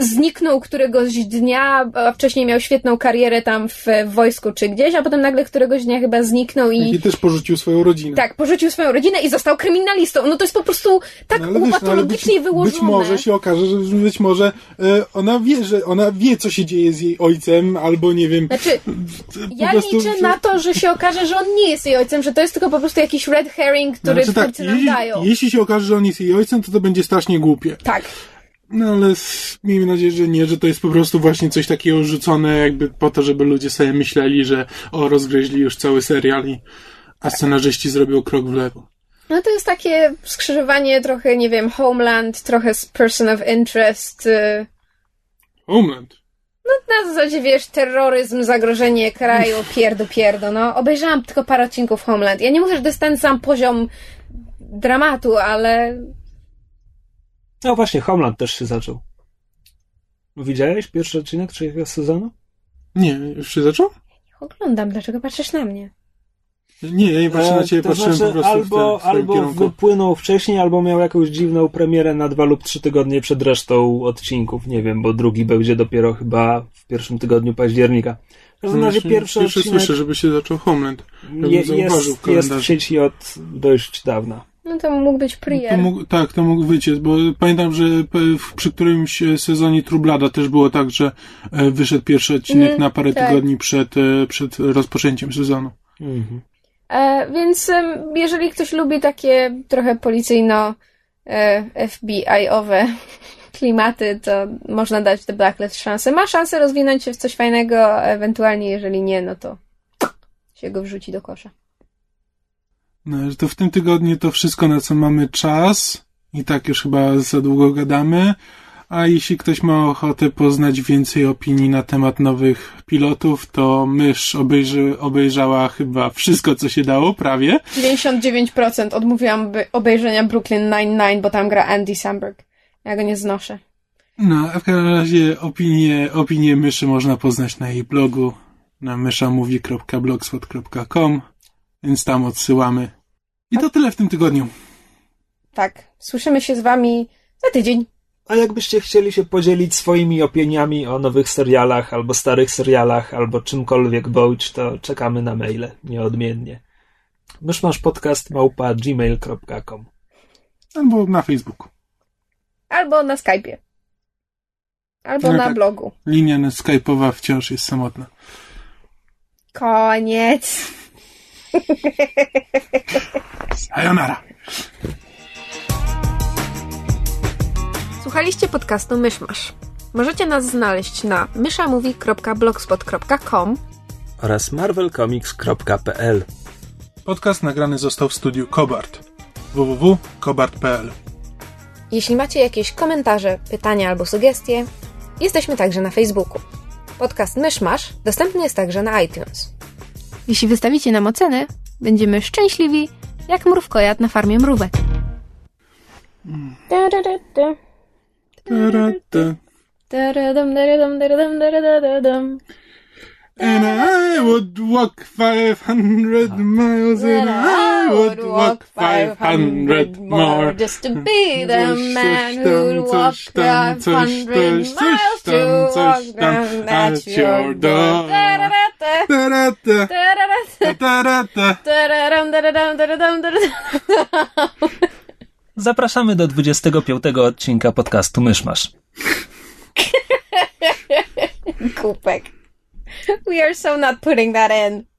zniknął któregoś dnia, a wcześniej miał świetną karierę tam w, w wojsku czy gdzieś, a potem nagle któregoś dnia chyba zniknął i I też porzucił swoją rodzinę. tak, porzucił swoją rodzinę i został kryminalistą. No to jest po prostu tak No, wiesz, no, być, wyłożone. być może się okaże, że być może e, ona wie, że ona wie, co się dzieje z jej ojcem, albo nie wiem. Znaczy, ja prostu- liczę na to, że się okaże, że on nie jest jej ojcem, że to jest tylko po prostu jakiś red herring, który Znaczy tak, nam jeśli, dają. jeśli się okaże, że on jest jej ojcem, to to będzie strasznie głupie. Tak. No ale miejmy nadzieję, że nie, że to jest po prostu właśnie coś takiego rzucone jakby po to, żeby ludzie sobie myśleli, że o, rozgryźli już cały serial i a scenarzyści zrobią krok w lewo. No to jest takie skrzyżowanie trochę, nie wiem, Homeland, trochę z Person of Interest. y, Homeland. Na zasadzie, wiesz, terroryzm, zagrożenie kraju, pierdo, pierdo. No, obejrzałam tylko parę odcinków Homeland. Ja nie mówię, że to jest ten sam poziom dramatu, ale No właśnie, Homeland też się zaczął. Widziałeś pierwszy odcinek trzeciego sezonu? Nie, już się zaczął? oglądam. Dlaczego patrzysz na mnie? Nie, ja właśnie na ciebie to patrzyłem znaczy, po prostu albo, w, te, w albo kierunku. wypłynął wcześniej, albo miał jakąś dziwną premierę na dwa lub trzy tygodnie przed resztą odcinków. Nie wiem, bo drugi będzie dopiero chyba w pierwszym tygodniu października. W każdym razie pierwszy Pierwszy odcinek słyszę, żeby się zaczął Homeland. je, jest, jest w sieci od dość dawna. No to mógł być To Prier. mógł, tak, to mógł wyciec, bo pamiętam, że w- przy którymś e, sezonie Trublada też było tak, że e, wyszedł pierwszy odcinek Mhm, na parę tak. tygodni przed, e, przed rozpoczęciem sezonu. Mhm. E, więc jeżeli ktoś lubi takie trochę policyjno e, FBI-owe klimaty, to można dać The Blacklist szansę. Ma szansę rozwinąć się w coś fajnego, ewentualnie jeżeli nie, no to się go wrzuci do kosza. No, że to w tym tygodniu to wszystko, na co mamy czas. I tak już chyba za długo gadamy. A jeśli ktoś ma ochotę poznać więcej opinii na temat nowych pilotów, to mysz obejrzy, obejrzała chyba wszystko, co się dało, prawie. 99% odmówiłam obejrzenia Brooklyn Nine-Nine, bo tam gra Andy Samberg. Ja go nie znoszę. No, a w każdym razie opinie, opinie myszy można poznać na jej blogu na myszamówi.blogspot.com więc tam odsyłamy. I to tyle w tym tygodniu. Tak, słyszymy się z wami za tydzień. A jakbyście chcieli się podzielić swoimi opiniami o nowych serialach, albo starych serialach, albo czymkolwiek bądź, to czekamy na maile, nieodmiennie. Mysz masz podcast małpa gmail.com. Albo na Facebooku. Albo na Skype'ie. Albo No na tak. blogu. Linia skype'owa wciąż jest samotna. Koniec. Sayonara! Słuchaliście podcastu Myszmasz. Możecie nas znaleźć na myszamowi.blogspot.com Oraz marvelcomics.pl Podcast nagrany został w studiu Kobart. www.kobart.pl Jeśli macie jakieś komentarze, pytania albo sugestie, jesteśmy także na Facebooku. Podcast Myszmasz dostępny jest także na iTunes. Jeśli wystawicie nam ocenę, będziemy szczęśliwi jak mrówkojad na farmie mrówek. And I would walk 500 miles and I would walk 500 more. just to be the man who'd walk coś tam, coś, 500 coś, coś miles to walk down at your door. Zapraszamy do 25 odcinka podcastu Myszmasz. Kupek. We are so not putting that in.